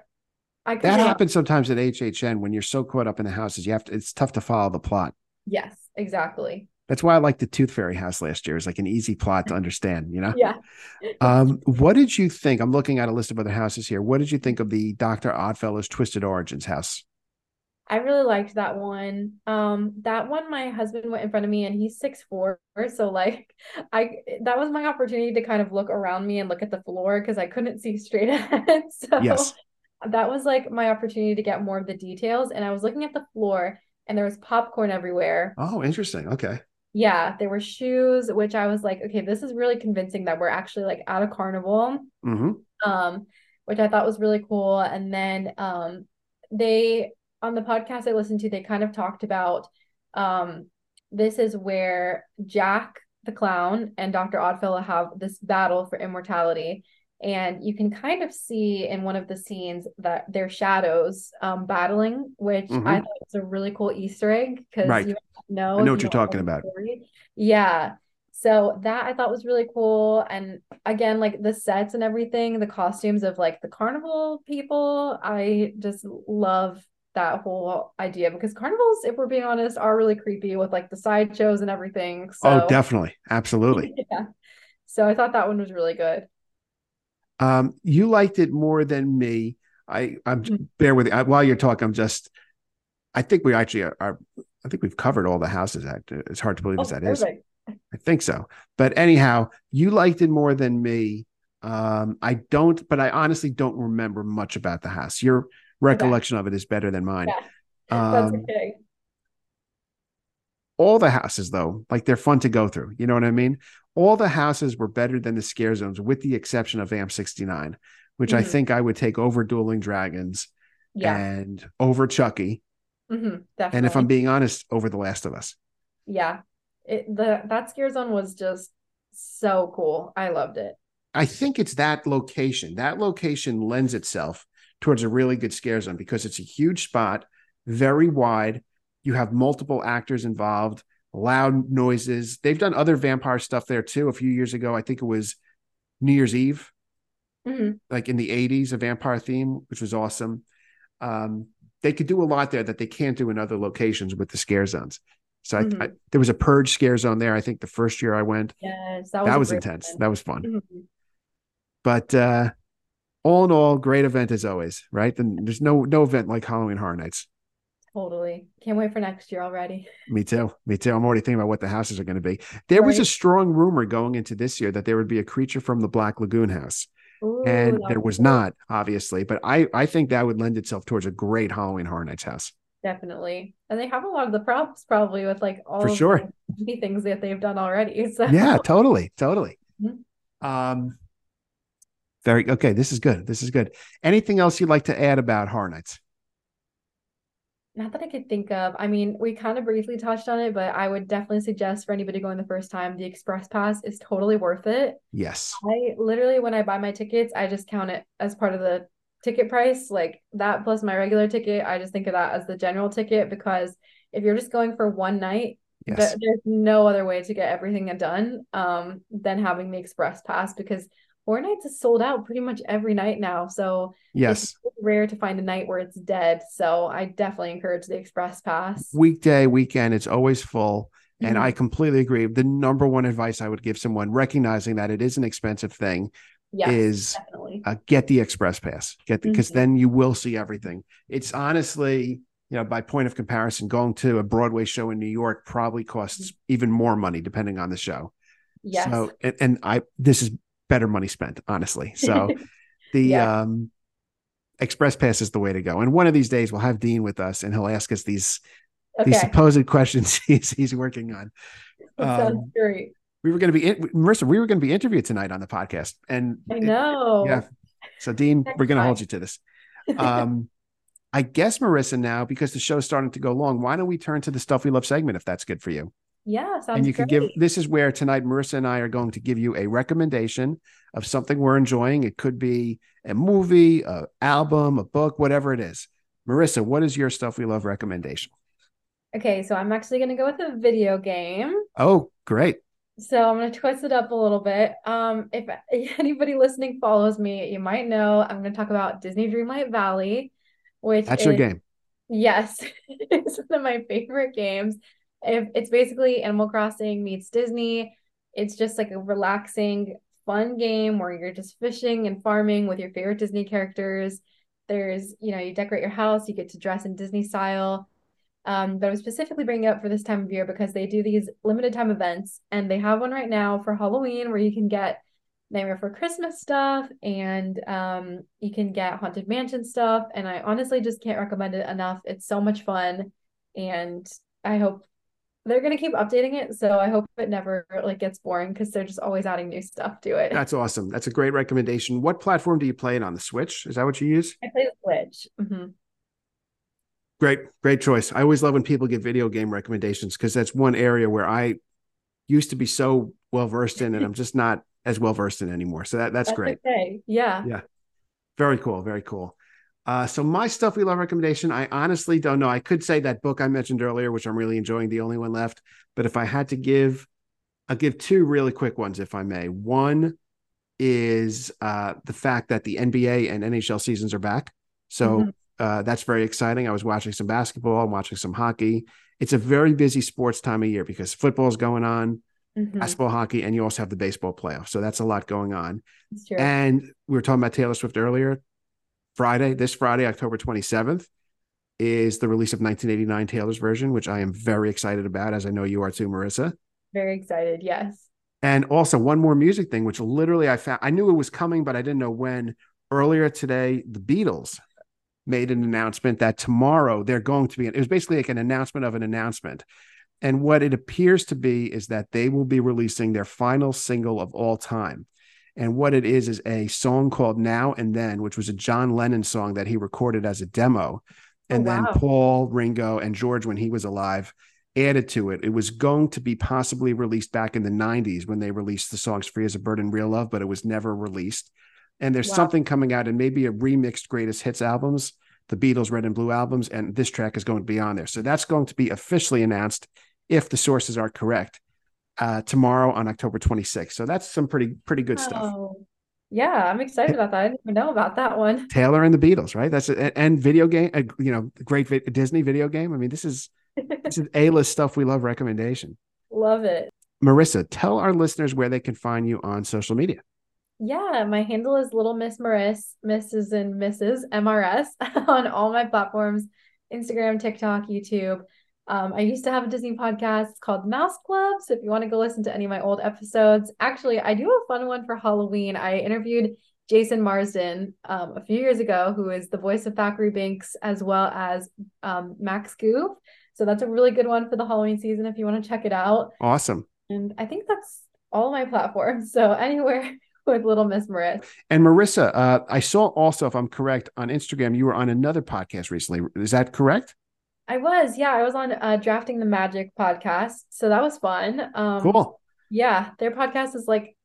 I That be happens sometimes at HHN when you're so caught up in the houses. You have to. It's tough to follow the plot. Yes, exactly. That's why I like the Tooth Fairy house last year. It's like an easy plot to understand. You know. Yeah. Um, what did you think? I'm looking at a list of other houses here. What did you think of the Doctor Oddfellows Twisted Origins house? I really liked that one. Um, that one, my husband went in front of me and he's six four, so like I that was my opportunity to kind of look around me and look at the floor because I couldn't see straight ahead. So Yes. that was like my opportunity to get more of the details. And I was looking at the floor and there was popcorn everywhere. Oh, interesting. Okay. Yeah, there were shoes, which I was like, okay, this is really convincing that we're actually like at a carnival hmm um, which I thought was really cool. And then um, they on the podcast I listened to, they kind of talked about um, this is where Jack the clown and Dr. Oddfellow have this battle for immortality. And you can kind of see in one of the scenes that their shadows um, battling, which Mhm. I thought was a really cool Easter egg because Right. you know I know what you you're talking about. story. Yeah. So that I thought was really cool. And again, like the sets and everything, the costumes of like the carnival people, I just love that whole idea because carnivals, if we're being honest, are really creepy with like the sideshows and everything. So Oh, definitely. Absolutely. yeah. So I thought that one was really good. Um, you liked it more than me. I, I'm Mhm. bear with I, while you're talking. I'm just. I think we actually are. are I think we've covered all the houses. Act. It's hard to believe Oh, as that is. perfect. I think so. But anyhow, you liked it more than me. Um, I don't, but I honestly don't remember much about the house. Your recollection of it is better than mine. Yeah. That's Um, okay. all the houses though like they're fun to go through you know what i mean all the houses were better than the scare zones with the exception of vamp 69 which i Mhm. think i would take over dueling dragons Yeah. and over chucky hmm and if i'm being honest over the last of us yeah. It, the that scare zone was just so cool. I loved it. i think it's that location that location lends itself towards a really good scare zone because it's a huge spot very wide you have multiple actors involved loud noises they've done other vampire stuff there too a few years ago i think it was new year's eve hmm like in the 80s, a vampire theme, which was awesome. Um, they could do a lot there that they can't do in other locations with the scare zones. So I, Mhm. I, there was a purge scare zone there. I think the first year I went, Yes, that was that was intense. one. That was fun. Mhm. But uh, all in all, great event as always, right? Then there's no no event like Halloween Horror Nights. Totally. Can't wait for next year already. Me too. Me too. I'm already thinking about what the houses are going to be. There was a strong rumor going into this year that there would be a creature from the Black Lagoon house. Ooh, and there was cool. not, obviously. But I, I think that would lend itself towards a great Halloween Horror Nights house. Definitely. And they have a lot of the props probably with like all For sure. the things that they've done already. So yeah, totally, totally. Mhm. Um, very okay. This is good. This is good. Anything else you'd like to add about Horror Nights? Not that I could think of. I mean, we kind of briefly touched on it, but I would definitely suggest for anybody going the first time, the Express Pass is totally worth it. Yes. I literally, when I buy my tickets, I just count it as part of the ticket price, like that plus my regular ticket. I just think of that as the general ticket because if you're just going for one night, Yes. th- there's no other way to get everything done um, than having the Express Pass because Horror Nights is sold out pretty much every night now. So yes. it's rare to find a night where it's dead. So I definitely encourage the Express Pass. Weekday, weekend, it's always full. And Mhm. I completely agree. The number one advice I would give someone, recognizing that it is an expensive thing, yes, is uh, get the express pass get because Mhm. then you will see everything it's honestly you know by point of comparison going to a broadway show in new york probably costs even more money depending on the show Mm-hmm. Yes. so and, and i this is better money spent honestly so the Yeah. um express pass is the way to go and one of these days we'll have dean with us and he'll ask us these these supposed questions he's, he's working on That sounds um, great. we were going to be in, marissa we were going to be interviewed tonight on the podcast and I it- yeah. So Dean, we're going to hold you to this. Um, I guess Marissa now, because the show's starting to go long, why don't we turn to the stuff we love segment if that's good for you? Yeah, sounds and you can give this is where tonight Marissa and I are going to give you a recommendation of something we're enjoying. It could be a movie, a album, a book, whatever it is. Marissa, what is your stuff we love recommendation? Okay, so I'm actually gonna go with a video game. Oh, great. So I'm gonna twist it up a little bit. Um, if anybody listening follows me, you might know I'm gonna talk about Disney Dreamlight Valley, which That's your game. Yes, it's one of my favorite games. If it's basically Animal Crossing meets Disney, it's just like a relaxing, fun game where you're just fishing and farming with your favorite Disney characters. There's, you know, you decorate your house, you get to dress in Disney style. Um, but I'm specifically bringing it up for this time of year because they do these limited time events, and they have one right now for Halloween where you can get Nightmare for Christmas stuff and um, you can get Haunted Mansion stuff. And I honestly just can't recommend it enough. It's so much fun, and I hope they're gonna keep updating it. So I hope it never like gets boring because they're just always adding new stuff to it. That's awesome. That's a great recommendation. What platform do you play it on? The Switch? Is that what you use? I play the Switch. Mm-hmm. Great, great choice. I always love when people give video game recommendations because that's one area where I used to be so well versed in, and I'm just not as well versed in anymore. So that that's, That's great. okay. Yeah. Yeah. Very cool. Very cool. Uh, so my stuff we love recommendation, I honestly don't know. I could say that book I mentioned earlier, which I'm really enjoying, the only one left. But if I had to give, I'll give two really quick ones, if I may. One is uh, the fact that the NBA and NHL seasons are back. So Mhm. uh, that's very exciting. I was watching some basketball, I'm watching some hockey. It's a very busy sports time of year because football's going on, Mhm. basketball, hockey, and you also have the baseball playoffs. So that's a lot going on. And we were talking about Taylor Swift earlier. Friday, this Friday, October 27th, is the release of 1989 Taylor's version, which I am very excited about, as I know you are too, Marissa. Very excited. Yes. And also one more music thing, which literally I found I knew it was coming, but I didn't know when. Earlier today, the Beatles made an announcement that tomorrow they're going to be. It was basically like an announcement of an announcement. And what it appears to be is that they will be releasing their final single of all time. And what it is is a song called Now and Then, which was a John Lennon song that he recorded as a demo. Oh, and Oh, then wow. Paul, Ringo, and George, when he was alive, added to it. It was going to be possibly released back in the 90s when they released the songs Free as a Bird and Real Love, but it was never released. And there's Wow. something coming out and maybe a remixed greatest hits albums, the Beatles Red and Blue albums, and this track is going to be on there. So that's going to be officially announced if the sources are correct uh, tomorrow on October 26th. So that's some pretty pretty good stuff. Yeah. I'm excited about that. I didn't even know about that one. Taylor and the Beatles, right? That's it. And video game, uh, you know, great vi- Disney video game. I mean, this is this is A list stuff we love recommendation. Love it. Marissa, tell our listeners where they can find you on social media. Yeah, my handle is Little Miss Maris, Mrs. and Mrs. MRS on all my platforms, Instagram, TikTok, YouTube. Um, I used to have a Disney podcast called Mouse Club. So if you want to go listen to any of my old episodes, actually, I do a fun one for Halloween. I interviewed Jason Marsden um, a few years ago, who is the voice of Thackery Binx as well as um, Max Goof. So that's a really good one for the Halloween season if you want to check it out. Awesome. And I think that's all my platforms. So anywhere with Little Miss Marissa. And Marissa, uh, I saw also, if I'm correct, on Instagram, you were on another podcast recently. Is that correct? I was, yeah, I was on uh, Drafting the Magic podcast. So that was fun. Um, Cool. Yeah, their podcast is like,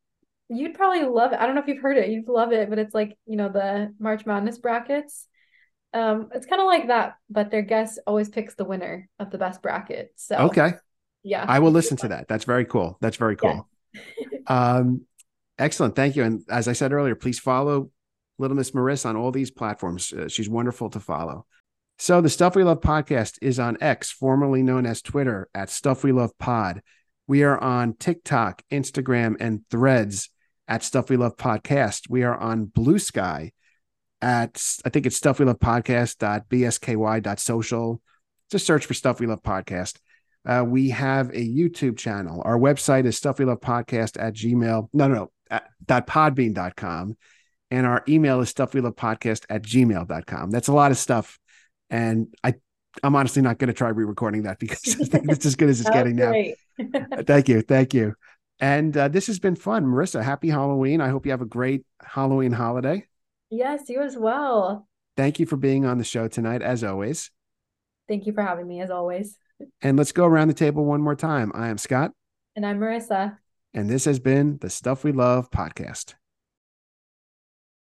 you'd probably love it. I don't know if you've heard it, you'd love it, but it's like, you know, the March Madness brackets. Um, it's kind of like that, but their guest always picks the winner of the best bracket. So Okay. yeah, I will listen to that. That's very cool. That's very cool. Um, excellent. Thank you. And as I said earlier, please follow Little Miss Marissa on all these platforms. Uh, she's wonderful to follow. So the Stuff We Love podcast is on X, formerly known as Twitter, at Stuff We Love Pod. We are on TikTok, Instagram, and Threads at Stuff We Love Podcast. We are on Bluesky at I think it's Stuff We Love Podcast.bsky.social. Just search for Stuff We Love Podcast. Uh, we have a YouTube channel. Our website is Stuff We Love Podcast at Gmail. No, no, no, at, dot podbean.com. And our email is Stuff We Love Podcast at gmail.com. That's a lot of stuff. And I, I'm honestly not going to try re-recording that because it's as good as it's was getting now. Thank you. Thank you. And uh, this has been fun. Marissa, happy Halloween. I hope you have a great Halloween holiday. Yes, you as well. Thank you for being on the show tonight, as always. Thank you for having me as always. And let's go around the table one more time. I am Scott, And I'm Marissa. and this has been the Stuff We Love podcast.